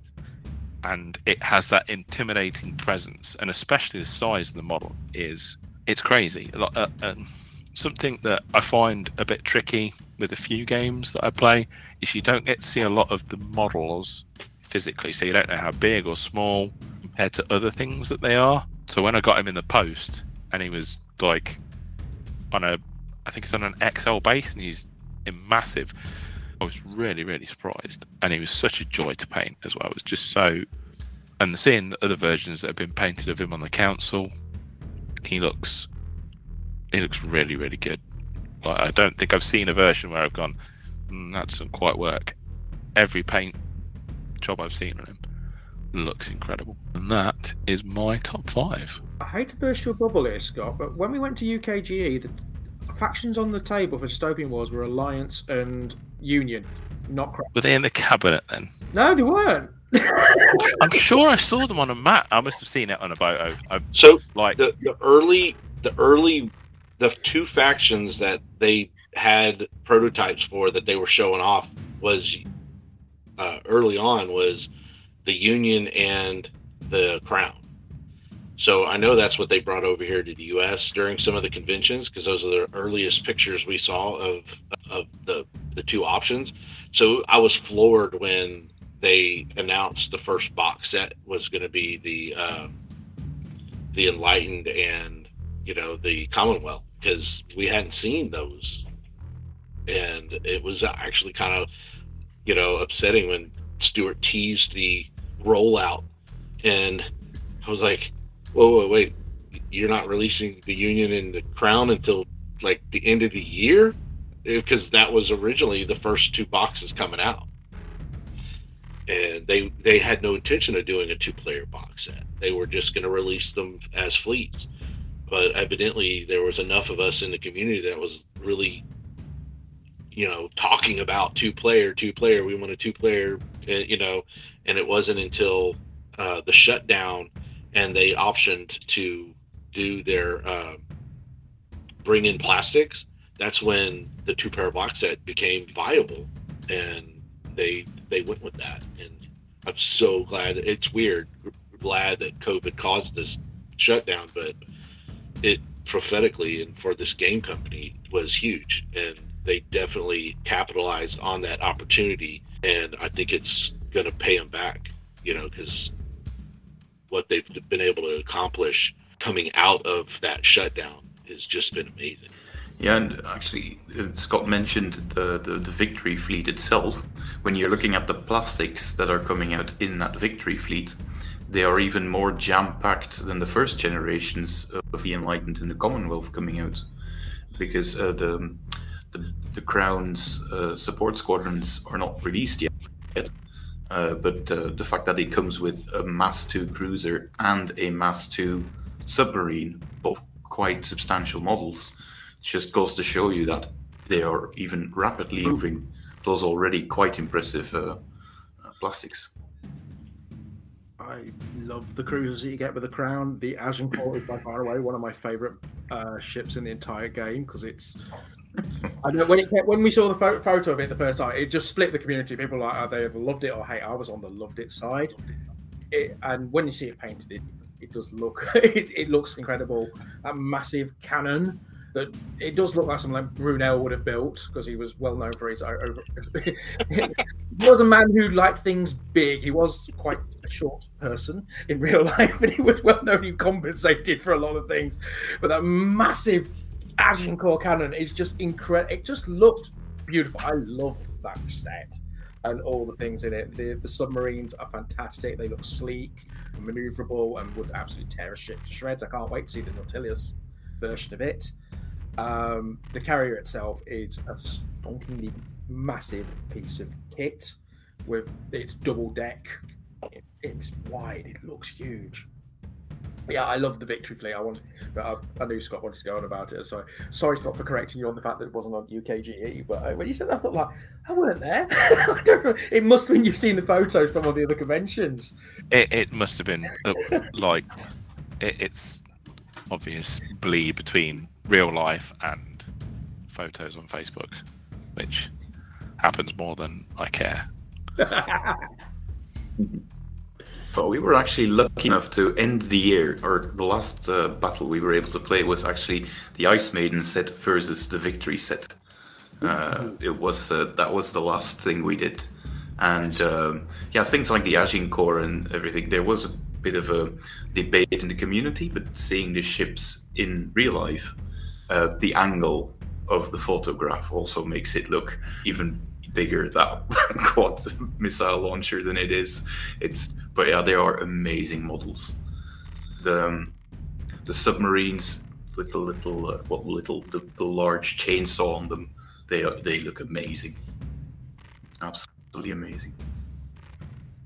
And it has that intimidating presence, and especially the size of the model is it's crazy. Uh, um, something that I find a bit tricky with a few games that I play is you don't get to see a lot of the models physically, so you don't know how big or small compared to other things that they are. So when I got him in the post and he was like on a I think it's on an XL base, and he's massive. I was really, really surprised, and he was such a joy to paint as well. It was just so, and seeing the other versions that have been painted of him on the council, he looks, he looks really, really good. Like I don't think I've seen a version where I've gone, mm, that doesn't quite work. Every paint job I've seen on him looks incredible, and that is my top five. I hate to burst your bubble here, Scott, but when we went to UKGE, the factions on the table for Dystopian Wars were Alliance and Union, not Crown. Were they in the cabinet then? No, they weren't. I'm sure I saw them on a map. I must have seen it on a boat. I, So like the the early the early the two factions that they had prototypes for that they were showing off was uh, early on was the Union and the Crown. So I know that's what they brought over here to the U.S. during some of the conventions because those are the earliest pictures we saw of of the the two options. So I was floored when they announced the first box set was going to be the uh, the Enlightened and you know the Commonwealth because we hadn't seen those, and it was actually kind of you know upsetting when Stuart teased the rollout, and I was like, whoa, whoa, wait, you're not releasing the Union and the Crown until like the end of the year? Because that was originally the first two boxes coming out. And they they had no intention of doing a two player box set. They were just going to release them as fleets. But evidently there was enough of us in the community that was really you know talking about two player two player we want a two player and you know? And it wasn't until uh, the shutdown and they optioned to do their uh, bring in plastics that's when the two pair box set became viable. And they they went with that. And i'm so glad it's weird glad that covid caused this shutdown but it prophetically and for this game company was huge. And they definitely capitalized on that opportunity. And i think it's going to pay them back you know because what they've been able to accomplish coming out of that shutdown has just been amazing Yeah, and actually, uh, Scott mentioned the, the, the Victory fleet itself. When you're looking at the plastics that are coming out in that Victory fleet, they are even more jam packed than the first generations of the Enlightened and the Commonwealth coming out. Because uh, the, the, the Crown's uh, support squadrons are not released yet. Uh, but uh, the fact that it comes with a Mass 2 cruiser and a Mass 2 submarine, both quite substantial models, just goes to show you that they are even rapidly improving those already quite impressive uh, uh, plastics. I love the cruisers that you get with the Crown. The Agincourt is by far away one of my favorite uh, ships in the entire game because it's. I know when it when we saw the pho- photo of it the first time, it just split the community. People were like oh, they either loved it or hate. I was on the loved it side. It, and when you see it painted, it, it does look it, it looks incredible. That massive cannon that it does look like something like Brunel would have built because he was well known for his over. he was a man who liked things big. He was quite a short person in real life, but he was well known. He compensated for a lot of things. But that massive Agincourt cannon is just incredible. It just looked beautiful. I love that set and all the things in it. The, the submarines are fantastic. They look sleek, maneuverable, and would absolutely tear a ship to shreds. I can't wait to see the Nautilus version of it. Um, the carrier itself is a stonkingly massive piece of kit with its double deck. It, it's wide. It looks huge. Yeah, I love the victory fleet. I want, but I, I knew Scott wanted to go on about it. So sorry, Scott, for correcting you on the fact that it wasn't on UKGE. But uh, when you said that, I thought like I weren't there. I don't know. It must have been you've seen the photos from all the other conventions. It, it must have been uh, like it, it's obvious bleed between real life and photos on Facebook, which happens more than I care. But we were actually lucky enough to end the year, or the last uh, battle we were able to play was actually the Ice Maiden set versus the Victory set. Uh, it was uh, that was the last thing we did, and um, yeah, things like the Agincourt and everything. There was a bit of a debate in the community, but seeing the ships in real life, uh, the angle of the photograph also makes it look even bigger that quad missile launcher than it is. It's but yeah, they are amazing models. The um, the submarines with the little uh, what little the, the large chainsaw on them, they are, they look amazing. Absolutely amazing.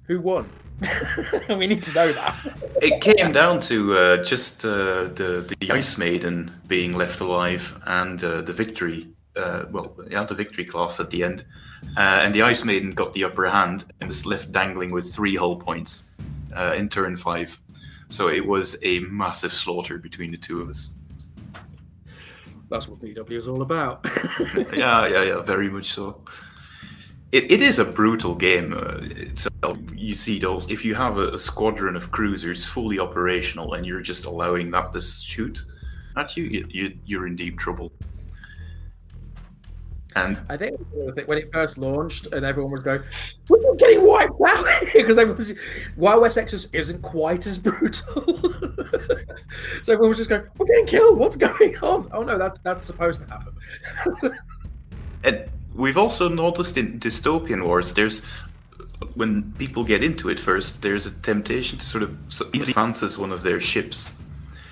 Who won? we need to know that. It came down to uh, just uh, the the Ice Maiden being left alive and uh, the victory. Uh, well, yeah, the victory class at the end, uh, and the Ice Maiden got the upper hand and was left dangling with three hull points uh, in turn five. So it was a massive slaughter between the two of us. That's what BW is all about. yeah, yeah, yeah, very much so. It, it is a brutal game. Uh, itself. You see those. If you have a, a, squadron of cruisers fully operational and you're just allowing that to shoot at you, you, you you're in deep trouble. And I think when it first launched and everyone was going, "We're getting wiped out," because everyone was, Wild West Exodus isn't quite as brutal. so everyone was just going, "We're getting killed. What's going on?" Oh no, that that's supposed to happen. and we've also noticed in dystopian wars, there's when people get into it first, there's a temptation to sort of so it advances one of their ships,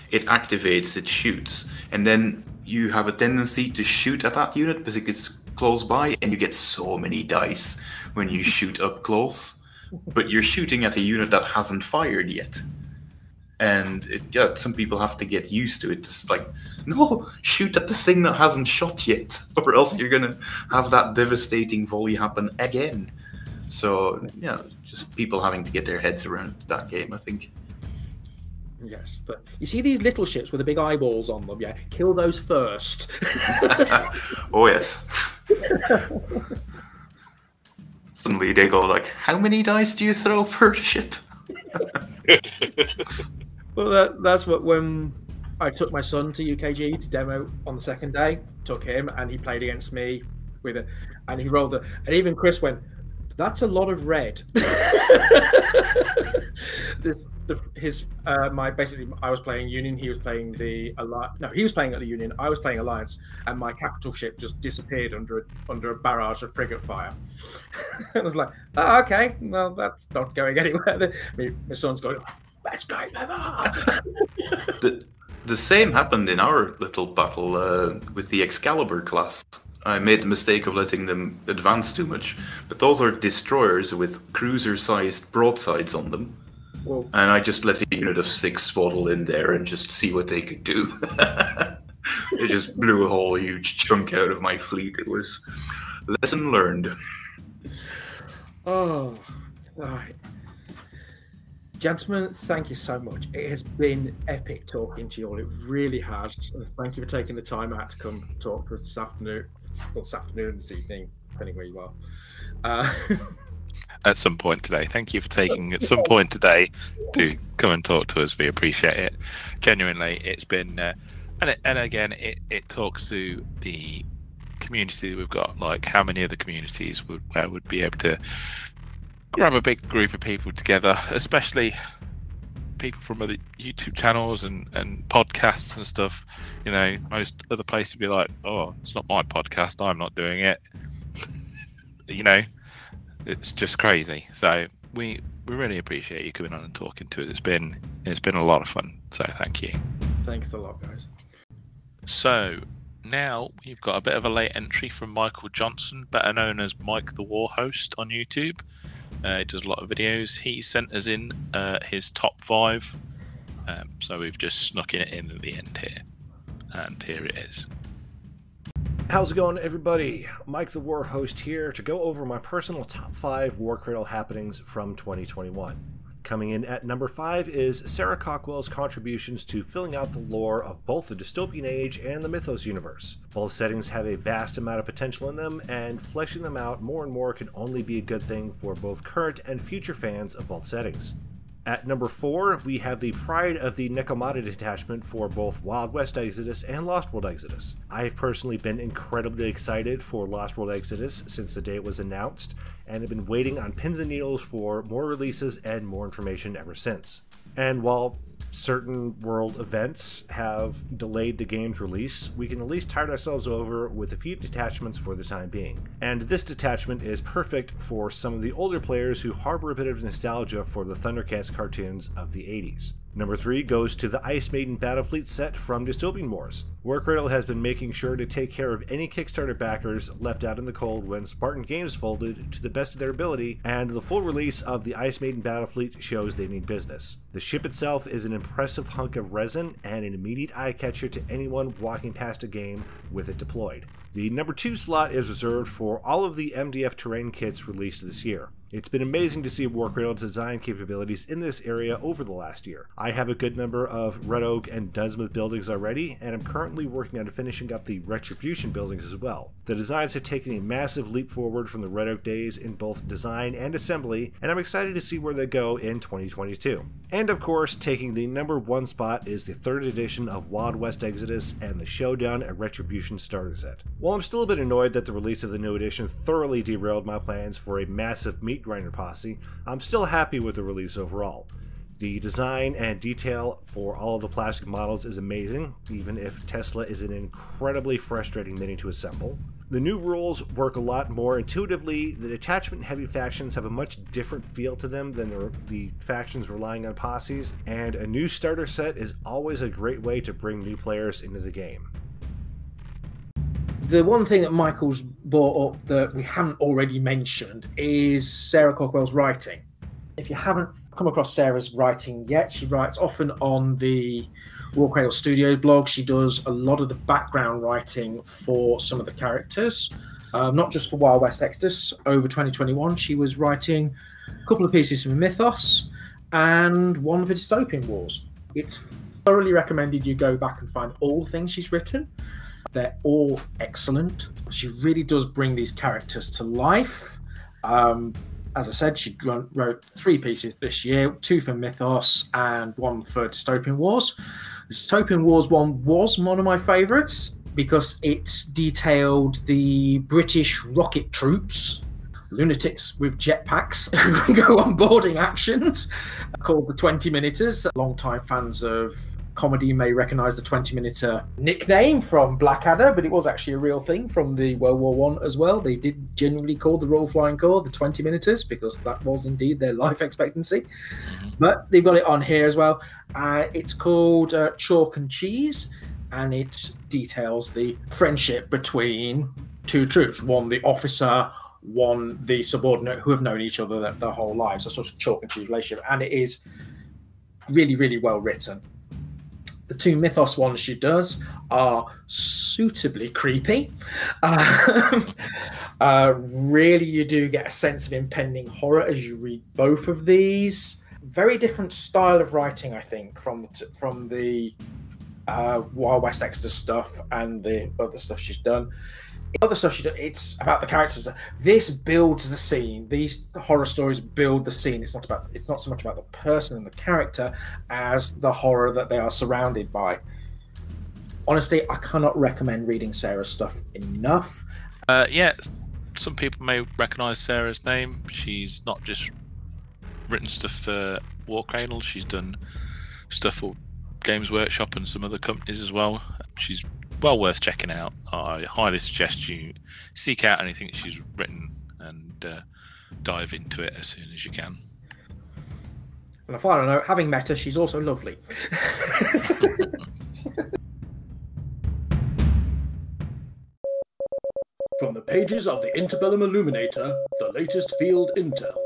it activates, it shoots, and then you have a tendency to shoot at that unit because it gets close by, and you get so many dice when you shoot up close. But you're shooting at a unit that hasn't fired yet, and it, yeah, some people have to get used to it. Just like, no, shoot at the thing that hasn't shot yet, or else you're gonna have that devastating volley happen again. So yeah, just people having to get their heads around that game, I think. Yes, but you see these little ships with the big eyeballs on them. Yeah, kill those first. oh yes. Suddenly they go like, "How many dice do you throw per ship?" well, that, that's what when I took my son to UKG to demo on the second day. Took him and he played against me with it, and he rolled it. And even Chris went, "That's a lot of red." this the, his uh, my basically I was playing Union, he was playing the Alliance. No, he was playing at the Union. I was playing Alliance, and my capital ship just disappeared under a, under a barrage of frigate fire. it was like, oh, okay, well that's not going anywhere. my, my son's going, best game ever. the the same happened in our little battle uh, with the Excalibur class. I made the mistake of letting them advance too much, but those are destroyers with cruiser-sized broadsides on them Whoa. And I just let a unit of six swaddle in there and just see what they could do. it just blew a whole huge chunk out of my fleet. It was lesson learned. Oh, right. Gentlemen, thank you so much. It has been epic talking to you all. It really has. Thank you for taking the time out to come talk for this afternoon, well, this afternoon, this evening, depending where you are. Uh, at some point today. Thank you for taking at some point today to come and talk to us. We appreciate it. Genuinely, it's been, uh, and it, and again, it, it talks to the community that we've got. Like, how many other communities would where would be able to grab a big group of people together, especially people from other YouTube channels and, and podcasts and stuff. You know, most other places would be like, "Oh, it's not my podcast. I'm not doing it." You know, it's just crazy. So we we really appreciate you coming on and talking to us. It's been it's been a lot of fun. So thank you. Thanks a lot, guys. So now we've got a bit of a late entry from Michael Johnson, better known as Mike the Warhost on YouTube. Uh, he does a lot of videos. He sent us in uh, his top five, um, so we've just snuck it in at the end here, and here it is. How's it going, everybody? Mike the Warhost here to go over my personal top 5 Warcradle happenings from 2021. Coming in at number 5 is Sarah Cawkwell's contributions to filling out the lore of both the Dystopian Age and the Mythos universe. Both settings have a vast amount of potential in them, and fleshing them out more and more can only be a good thing for both current and future fans of both settings. At number 4, we have the Pride of the Nekomata detachment for both Wild West Exodus and Lost World Exodus. I have personally been incredibly excited for Lost World Exodus since the day it was announced, and have been waiting on pins and needles for more releases and more information ever since. And while certain world events have delayed the game's release, we can at least tide ourselves over with a few detachments for the time being. And this detachment is perfect for some of the older players who harbor a bit of nostalgia for the Thundercats cartoons of the 80s. Number 3 goes to the Ice Maiden Battlefleet set from Dystopian Wars. Warcradle has been making sure to take care of any Kickstarter backers left out in the cold when Spartan Games folded to the best of their ability, and the full release of the Ice Maiden Battlefleet shows they mean business. The ship itself is an impressive hunk of resin and an immediate eye catcher to anyone walking past a game with it deployed. The number 2 slot is reserved for all of the MDF terrain kits released this year. It's been amazing to see Warcradle's design capabilities in this area over the last year. I have a good number of Red Oak and Dunsmith buildings already, and I'm currently working on finishing up the Retribution buildings as well. The designs have taken a massive leap forward from the Red Oak days in both design and assembly, and I'm excited to see where they go in 2022. And of course, taking the number one spot is the third edition of Wild West Exodus and the Showdown at Retribution starter set. While I'm still a bit annoyed that the release of the new edition thoroughly derailed my plans for a massive meat grinder posse, I'm still happy with the release overall. The design and detail for all of the plastic models is amazing, even if Tesla is an incredibly frustrating mini to assemble. The new rules work a lot more intuitively. The detachment heavy factions have a much different feel to them than the, the factions relying on posses, and a new starter set is always a great way to bring new players into the game. The one thing that Michael's brought up that we haven't already mentioned is Sarah Cawkwell's writing. If you haven't come across Sarah's writing yet, she writes often on the Warcradle Studio blog. She does a lot of the background writing for some of the characters, um, not just for Wild West Exodus. Over 2021, she was writing a couple of pieces for Mythos and one for Dystopian Wars. It's thoroughly recommended you go back and find all the things she's written. They're all excellent. She really does bring these characters to life. Um, as I said, she wrote three pieces this year two for Mythos and one for Dystopian Wars. The Dystopian Wars one was one of my favourites because it detailed the British rocket troops, lunatics with jetpacks who go on boarding actions, called the 20 Minuters. Long-time fans of comedy may recognize the 20 minute nickname from Blackadder, but it was actually a real thing from the World War One as well. They did generally call the Royal Flying Corps the 20 minuters because that was indeed their life expectancy. Mm-hmm. But they've got it on here as well. Uh, it's called uh, Chalk and Cheese, and it details the friendship between two troops one the officer, one the subordinate, who have known each other their, their whole lives, a sort of chalk and cheese relationship. And it is really, really well written the two mythos ones she does are suitably creepy. Um, uh, really, you do get a sense of impending horror as you read both of these. Very different style of writing, I think, from the, from the uh, Wild West Exodus stuff and the other stuff she's done other stuff she does, it's about the characters. This builds the scene. These horror stories build the scene. It's not about it's not so much about the person and the character as the horror that they are surrounded by. Honestly, I cannot recommend reading Sarah's stuff enough. Uh, yeah, some people may recognize Sarah's name. She's not just written stuff for Warcradle. She's done stuff for Games Workshop and some other companies as well. She's well worth checking out. I highly suggest you seek out anything she's written and uh, dive into it as soon as you can. And a final note, having met her, she's also lovely. From the pages of the Interbellum Illuminator, the latest field intel.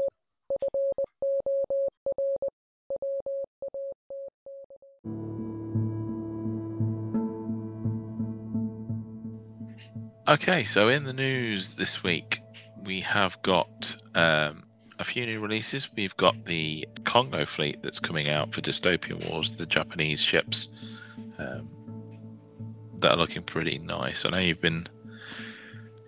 Okay, so in the news this week, we have got um, a few new releases. We've got the Kongo fleet that's coming out for Dystopian Wars, the Japanese ships um, that are looking pretty nice. I know you've been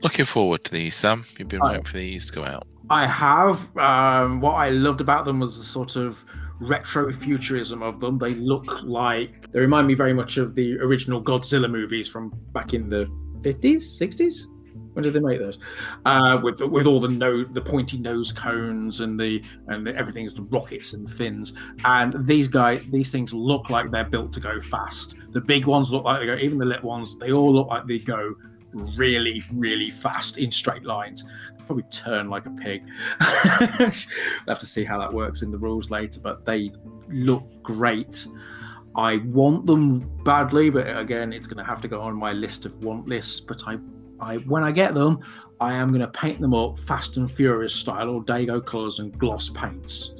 looking forward to these, Sam. You've been waiting for these to go out. I have. Um, what I loved about them was the sort of retro futurism of them. They look like they remind me very much of the original Godzilla movies from back in the 50s, 60s. When did they make those? Uh, with with all the no the pointy nose cones and the and the, everything's the rockets and fins. And these guys, these things look like they're built to go fast. The big ones look like they go. Even the little ones, they all look like they go really, really fast in straight lines. They probably turn like a pig. we'll have to see how that works in the rules later. But they look great. I want them badly, but again, it's going to have to go on my list of want lists. But I, I when I get them, I am going to paint them up Fast and Furious style, or Dago colours and gloss paints.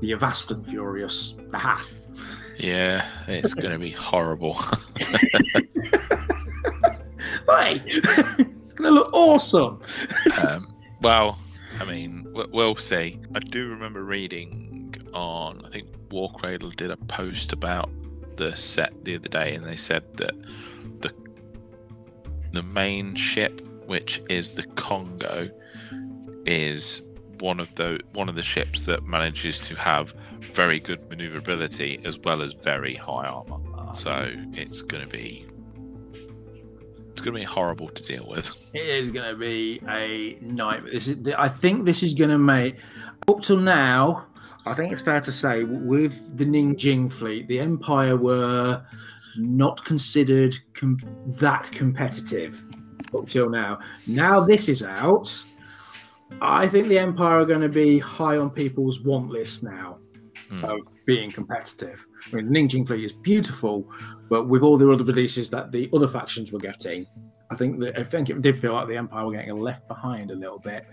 The Avast and Furious. Aha. Yeah, it's going to be horrible. Hey, it's going to look awesome. um, well, I mean, we- we'll see. I do remember reading on, I think Warcradle did a post about the set the other day, and they said that the the main ship, which is the Kongo, is one of the one of the ships that manages to have very good maneuverability as well as very high armor. Ah. So it's going to be it's going to be horrible to deal with. It is going to be a nightmare. This is, I think this is going to make up till now. I think it's fair to say with the Ningjing fleet, the Empire were not considered com- that competitive up till now. Now this is out. I think the Empire are going to be high on people's want list now Hmm. of being competitive. I mean, Ningjing fleet is beautiful, but with all the other releases that the other factions were getting, I think that I think it did feel like the Empire were getting left behind a little bit.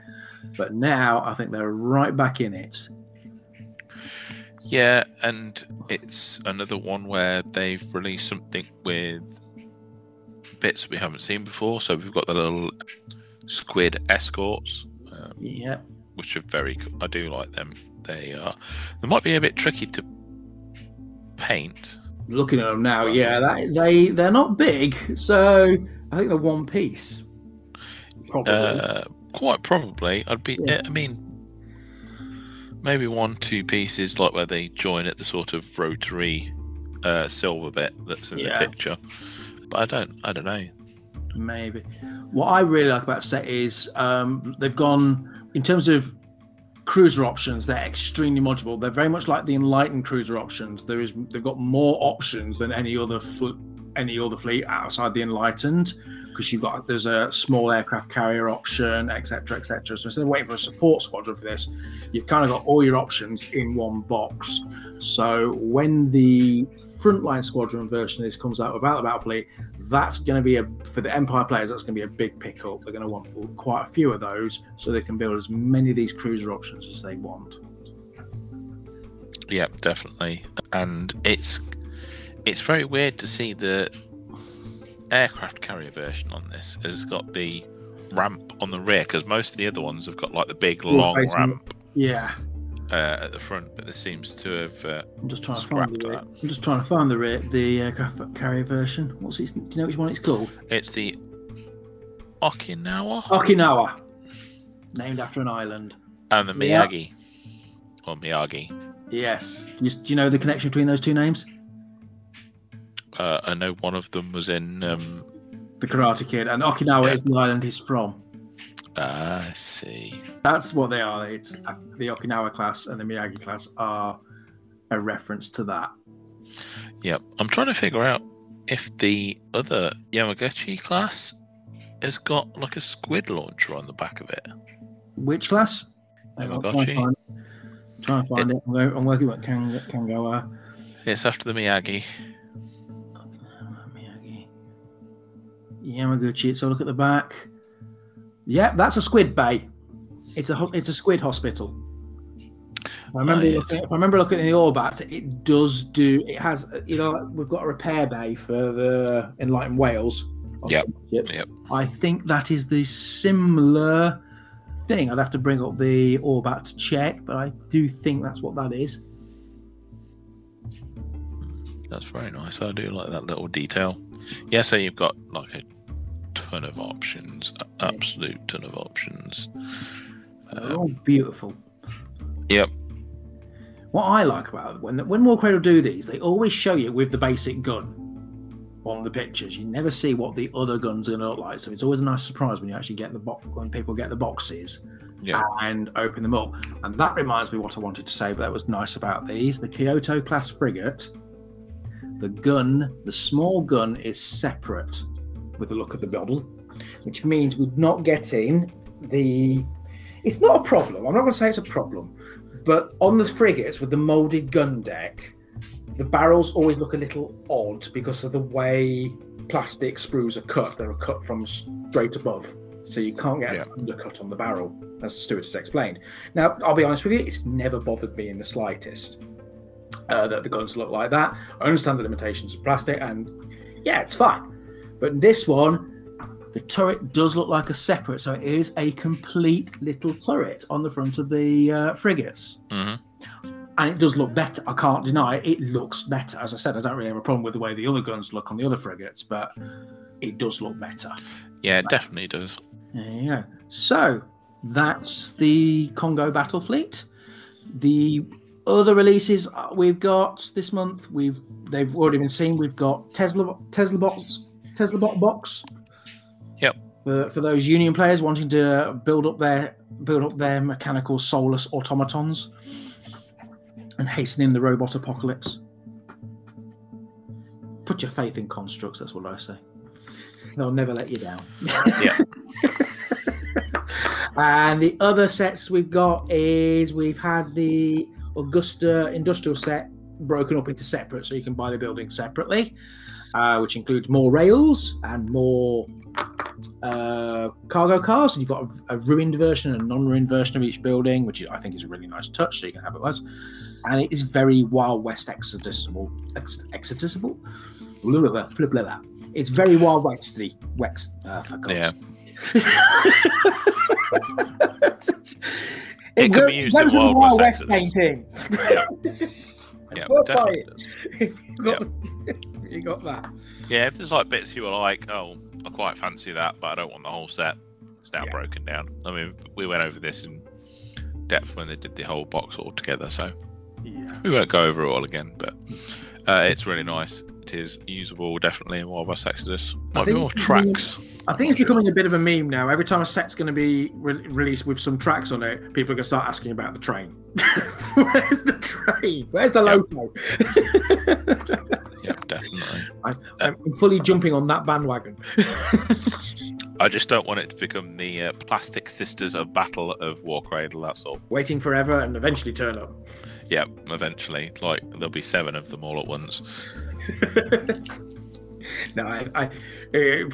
But now I think they're right back in it. Yeah, and it's another one where they've released something with bits we haven't seen before. So we've got the little squid escorts, um, Yeah. which are very. co- I do like them. They are. They might be a bit tricky to paint. Looking at them now, yeah, that, they they're not big, so I think they're one piece. Probably. Uh, quite probably. I'd be. Yeah. I mean, maybe one, two pieces, like where they join at the sort of rotary uh, silver bit that's in Yeah. the picture. But I don't. I don't know. Maybe. What I really like about set is um, they've gone in terms of cruiser options. They're extremely modular. They're very much like the enlightened cruiser options. There is they've got more options than any other fl- any other fleet outside the enlightened because you've got there's a small aircraft carrier option, etc., etc. So instead of waiting for a support squadron for this, you've kind of got all your options in one box. So when the frontline squadron version of this comes out without the battle that's going to be a for the Empire players. That's going to be a big pickup. They're going to want quite a few of those, so they can build as many of these cruiser options as they want. Yeah, definitely. And it's it's very weird to see the aircraft carrier version on this. It's got the ramp on the rear because most of the other ones have got like the big long facing- ramp Yeah, uh, at the front, but this seems to have. Uh, I'm just trying to find that. I'm just trying to find the re- the aircraft carrier version. What's it? Do you know which one it's called? it's the Okinawa Okinawa, named after an island. and the Yeah. Miyagi or Miyagi. Yes. Do you, do you know the connection between those two names? Uh, I know one of them was in. Um, The Karate Kid and Okinawa Yeah. is the island he's from. ah, I see. That's what they are. It's uh, the Okinawa class and the Miyagi class are a reference to that. Yep. I'm trying to figure out if the other Yamaguchi class has got like a squid launcher on the back of it. Which class? Yamaguchi. trying to find, trying to find it. I'm, I'm working with Kang, Kangawa. It's after the. Miyagi. Yamaguchi. So look at the back. Yep, that's a squid bay. It's a it's a squid hospital. I oh, remember Oh, yes. looking, if I remember looking at the Orbat, it does do. It has you know we've got a repair bay for the Enlightened Wales. Yep. yep. I think that is the similar thing. I'd have to bring up the Orbat to check, but I do think that's what that is. That's very nice. I do like that little detail. Yeah, so you've got like a ton of options, absolute ton of options. They're um, all beautiful. Yep. What I like about it, when when Warcradle do these, they always show you with the basic gun. on the pictures. You never see what the other guns are going to look like. So it's always a nice surprise when you actually get the box when people get the boxes Yeah. and open them up. And that reminds me what I wanted to say, but that was nice about these. The Kyoto class frigate, the gun, the small gun is separate with the look of the model, which means we're not getting the. It's not a problem. I'm not going to say it's a problem, but on the frigates with the molded gun deck, the barrels always look a little odd because of the way plastic sprues are cut. They're cut from straight above, so you can't get Yeah. an undercut on the barrel, as Stuart has explained. Now, I'll be honest with you, it's never bothered me in the slightest uh, that the guns look like that. I understand the limitations of plastic, and yeah, it's fine. But this one, the turret does look like a separate, so it is a complete little turret on the front of the uh, frigates hmm and it does look better. I can't deny it. It looks better. As I said, I don't really have a problem with the way the other guns look on the other frigates, but it does look better. Yeah, it definitely does. Go. So that's the Kongo Battle Fleet. The other releases we've got this month, we've they've already been seen. We've got Tesla Tesla box Tesla bot box. Yep. For, for those Union players wanting to build up their build up their mechanical soulless automatons and hastening the robot apocalypse. Put your faith in constructs. That's what I say. They'll never let you down. Yeah. and the other sets we've got is we've had the Augusta industrial set broken up into separate, so you can buy the building separately, uh, which includes more rails and more uh, cargo cars. And you've got a, a ruined version and a non-ruined version of each building, which I think is a really nice touch. So you can have it as, and it is very Wild West exodusable. Ex- exodusable. Blah, blah, blah, blah, blah, blah. It's very Wild Westy. Wex. Uh, for God's Yeah. it It goes- be used in goes with the Wild Wild West West painting. Yeah, Well, definitely buy does. you got that. Yeah, if there's like bits you were like, oh, I quite fancy that, but I don't want the whole set. It's now Yeah. broken down. I mean, we went over this in depth when they did the whole box all together, so Yeah. we won't go over it all again. But uh, it's really nice. It is usable, definitely in Wild West Exodus. Might be think more tracks. I think it's becoming a bit of a meme now. Every time a set's going to be re- released with some tracks on it, people are going to start asking about the train. Where's the train? Where's the loco? Yeah, definitely. I, I'm fully jumping on that bandwagon. I just don't want it to become the uh, plastic sisters of battle of Warcradle. That's all. Waiting forever and eventually turn up. Yep, eventually. Like there'll be seven of them all at once. no, I, I uh,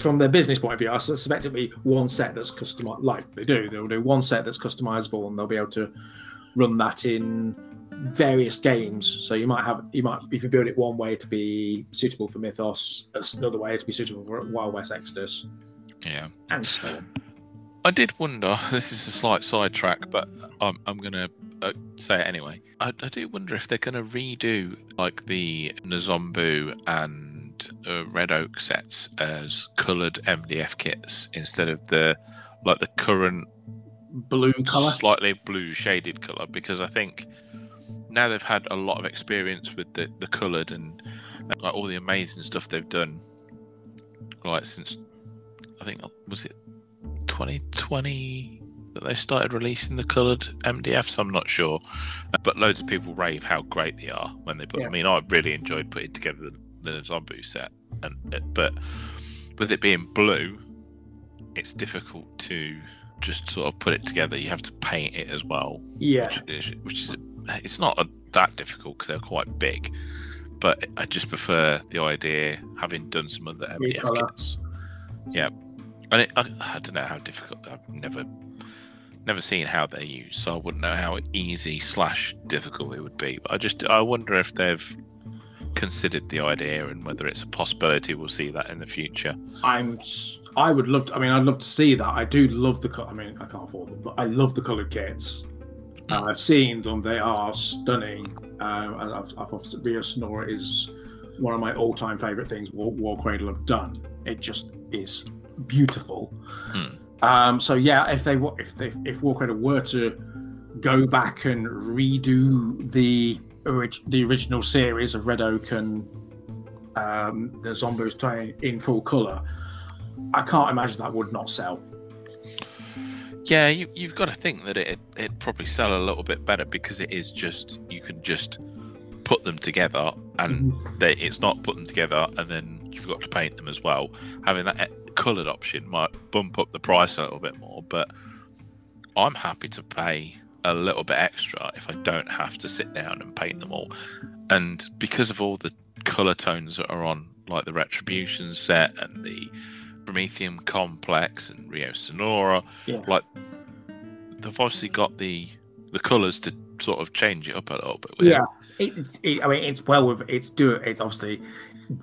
from their business point of view, I suspect it'll be one set that's customized. Like they do, they'll do one set that's customizable, and they'll be able to run that in various games. So you might have, you might, if you build it one way to be suitable for Mythos, another way to be suitable for Wild West Exodus, Yeah. and so on. I did wonder. This is a slight sidetrack, but I'm I'm gonna uh, say it anyway. I, I do wonder if they're gonna redo like the Nzombu and uh, Red Oak sets as coloured MDF kits instead of the like the current Blue color. slightly blue shaded color because I think now they've had a lot of experience with the, the colored and, and like all the amazing stuff they've done like since I think was it 2020 that they started releasing the colored MDFs I'm not sure but loads of people rave how great they are when they put Yeah. I mean I really enjoyed putting together the, the Zombu set and but with it being blue it's difficult to just sort of put it together. You have to paint it as well, Yeah, which is, which is it's not a, that difficult because they're quite big. But I just prefer the idea, having done some other MDF kits. Yeah, and it, I, I don't know how difficult. I've never never seen how they're used, so I wouldn't know how easy slash difficult it would be. But I just I wonder if they've considered the idea and whether it's a possibility we'll see that in the future. I'm. I would love. To, I mean, I'd love to see that. I do love the. I mean, I can't afford them, but I love the colored kits. Uh, seeing them, they are stunning. Uh, and I've, I've obviously, Rio Sonora is one of my all-time favorite things War, Warcradle have done. It just is beautiful. Hmm. Um, so yeah, if they if they if Warcradle were to go back and redo the orig- the original series of Red Oak and um, the Zombies train in full color, I can't imagine that would not sell. Yeah, you, you've got to think that it it'd probably sell a little bit better because it is just you can just put them together and mm-hmm. they, it's not put them together and then you've got to paint them as well. Having that coloured option might bump up the price a little bit more, but I'm happy to pay a little bit extra if I don't have to sit down and paint them all. And because of all the colour tones that are on, like the Retribution set and the Prometheum Complex and Rio Sonora, Yeah. like they've obviously got the the colours to sort of change it up a little bit. Yeah, it, it, I mean, it's well with it's do it's obviously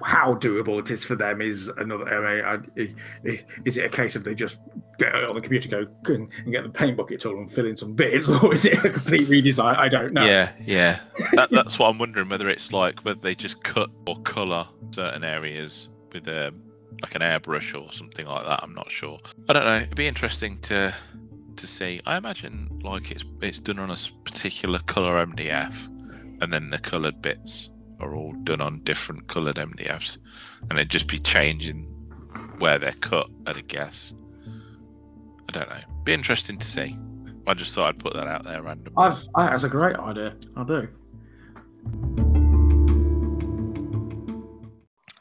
how doable it is for them is another. I mean, I, i- is it a case of they just get on the computer, go and, and get the paint bucket tool and fill in some bits, or is it a complete redesign? I don't know. Yeah, yeah. That, that's what I'm wondering whether it's like whether they just cut or colour certain areas with a like an airbrush or something like that. I'm not sure. I don't know. It'd be interesting to to see. I imagine like it's it's done on a particular colour MDF, and then the coloured bits are all done on different coloured MDFs, and it'd just be changing where they're cut. I'd guess. I don't know. Be interesting to see. I just thought I'd put that out there randomly. I've I, that's a great idea. I do.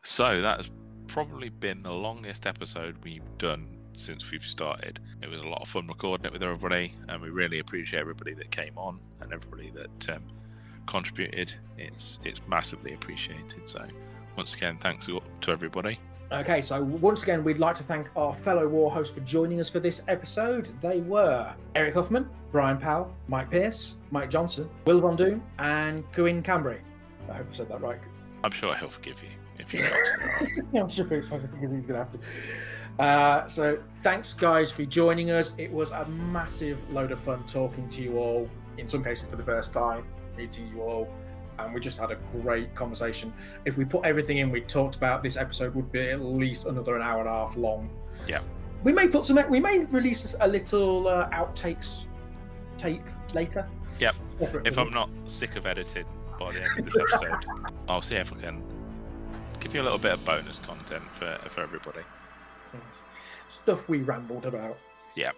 So that has probably been the longest episode we've done since we've started. It was a lot of fun recording it with everybody, and we really appreciate everybody that came on and everybody that um, contributed. It's it's massively appreciated. So once again, thanks to everybody. Okay, so once again, we'd like to thank our fellow war hosts for joining us for this episode. They were Eric Huffman, Brian Powell, Mike Pierce, Mike Johnson, Will Von Doom, and Corinne Cambry. I hope I said that right. I'm sure he'll forgive you if you. I'm sure he's to have to. Uh, so thanks, guys, for joining us. It was a massive load of fun talking to you all. In some cases, for the first time, meeting you all, and we just had a great conversation. If we put everything in we talked about, this episode would be at least another an hour and a half long. Yeah. We may put some. We may release a little uh, outtakes tape later. Yep. If I'm not sick of editing by the end of this episode, I'll see if I can give you a little bit of bonus content for for everybody. stuff we rambled about. Yeah,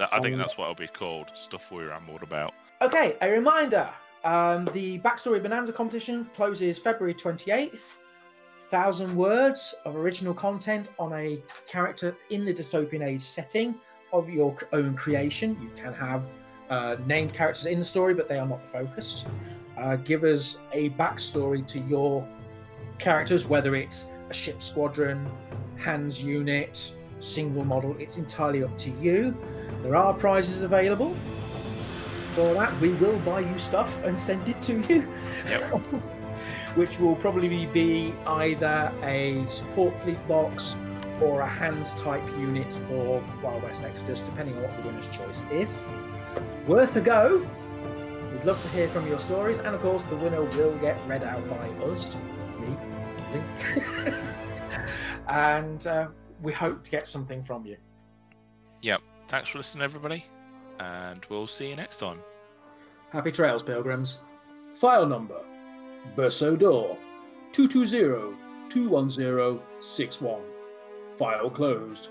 I think Um, that's what it'll be called. Stuff we rambled about. Okay, a reminder um, the Backstory Bonanza competition closes February 28th. Thousand words of original content on a character in the dystopian age setting of your own creation. You can have uh, named characters in the story, but they are not the focus. Uh, give us a backstory to your characters, whether it's a ship squadron, hands unit, single model. It's entirely up to you. There are prizes available for that. We will buy you stuff and send it to you. Yep. Which will probably be either a support fleet box or a hands type unit for Wild West Exodus, depending on what the winner's choice is. Worth a go. We'd love to hear from your stories, and of course, the winner will get read out by us, and uh, we hope to get something from you. Yep. Thanks for listening, everybody, and we'll see you next time. Happy trails, pilgrims. File number Berceau D'or 220-210-61. File closed.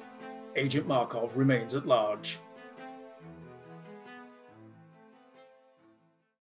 Agent Markov remains at large.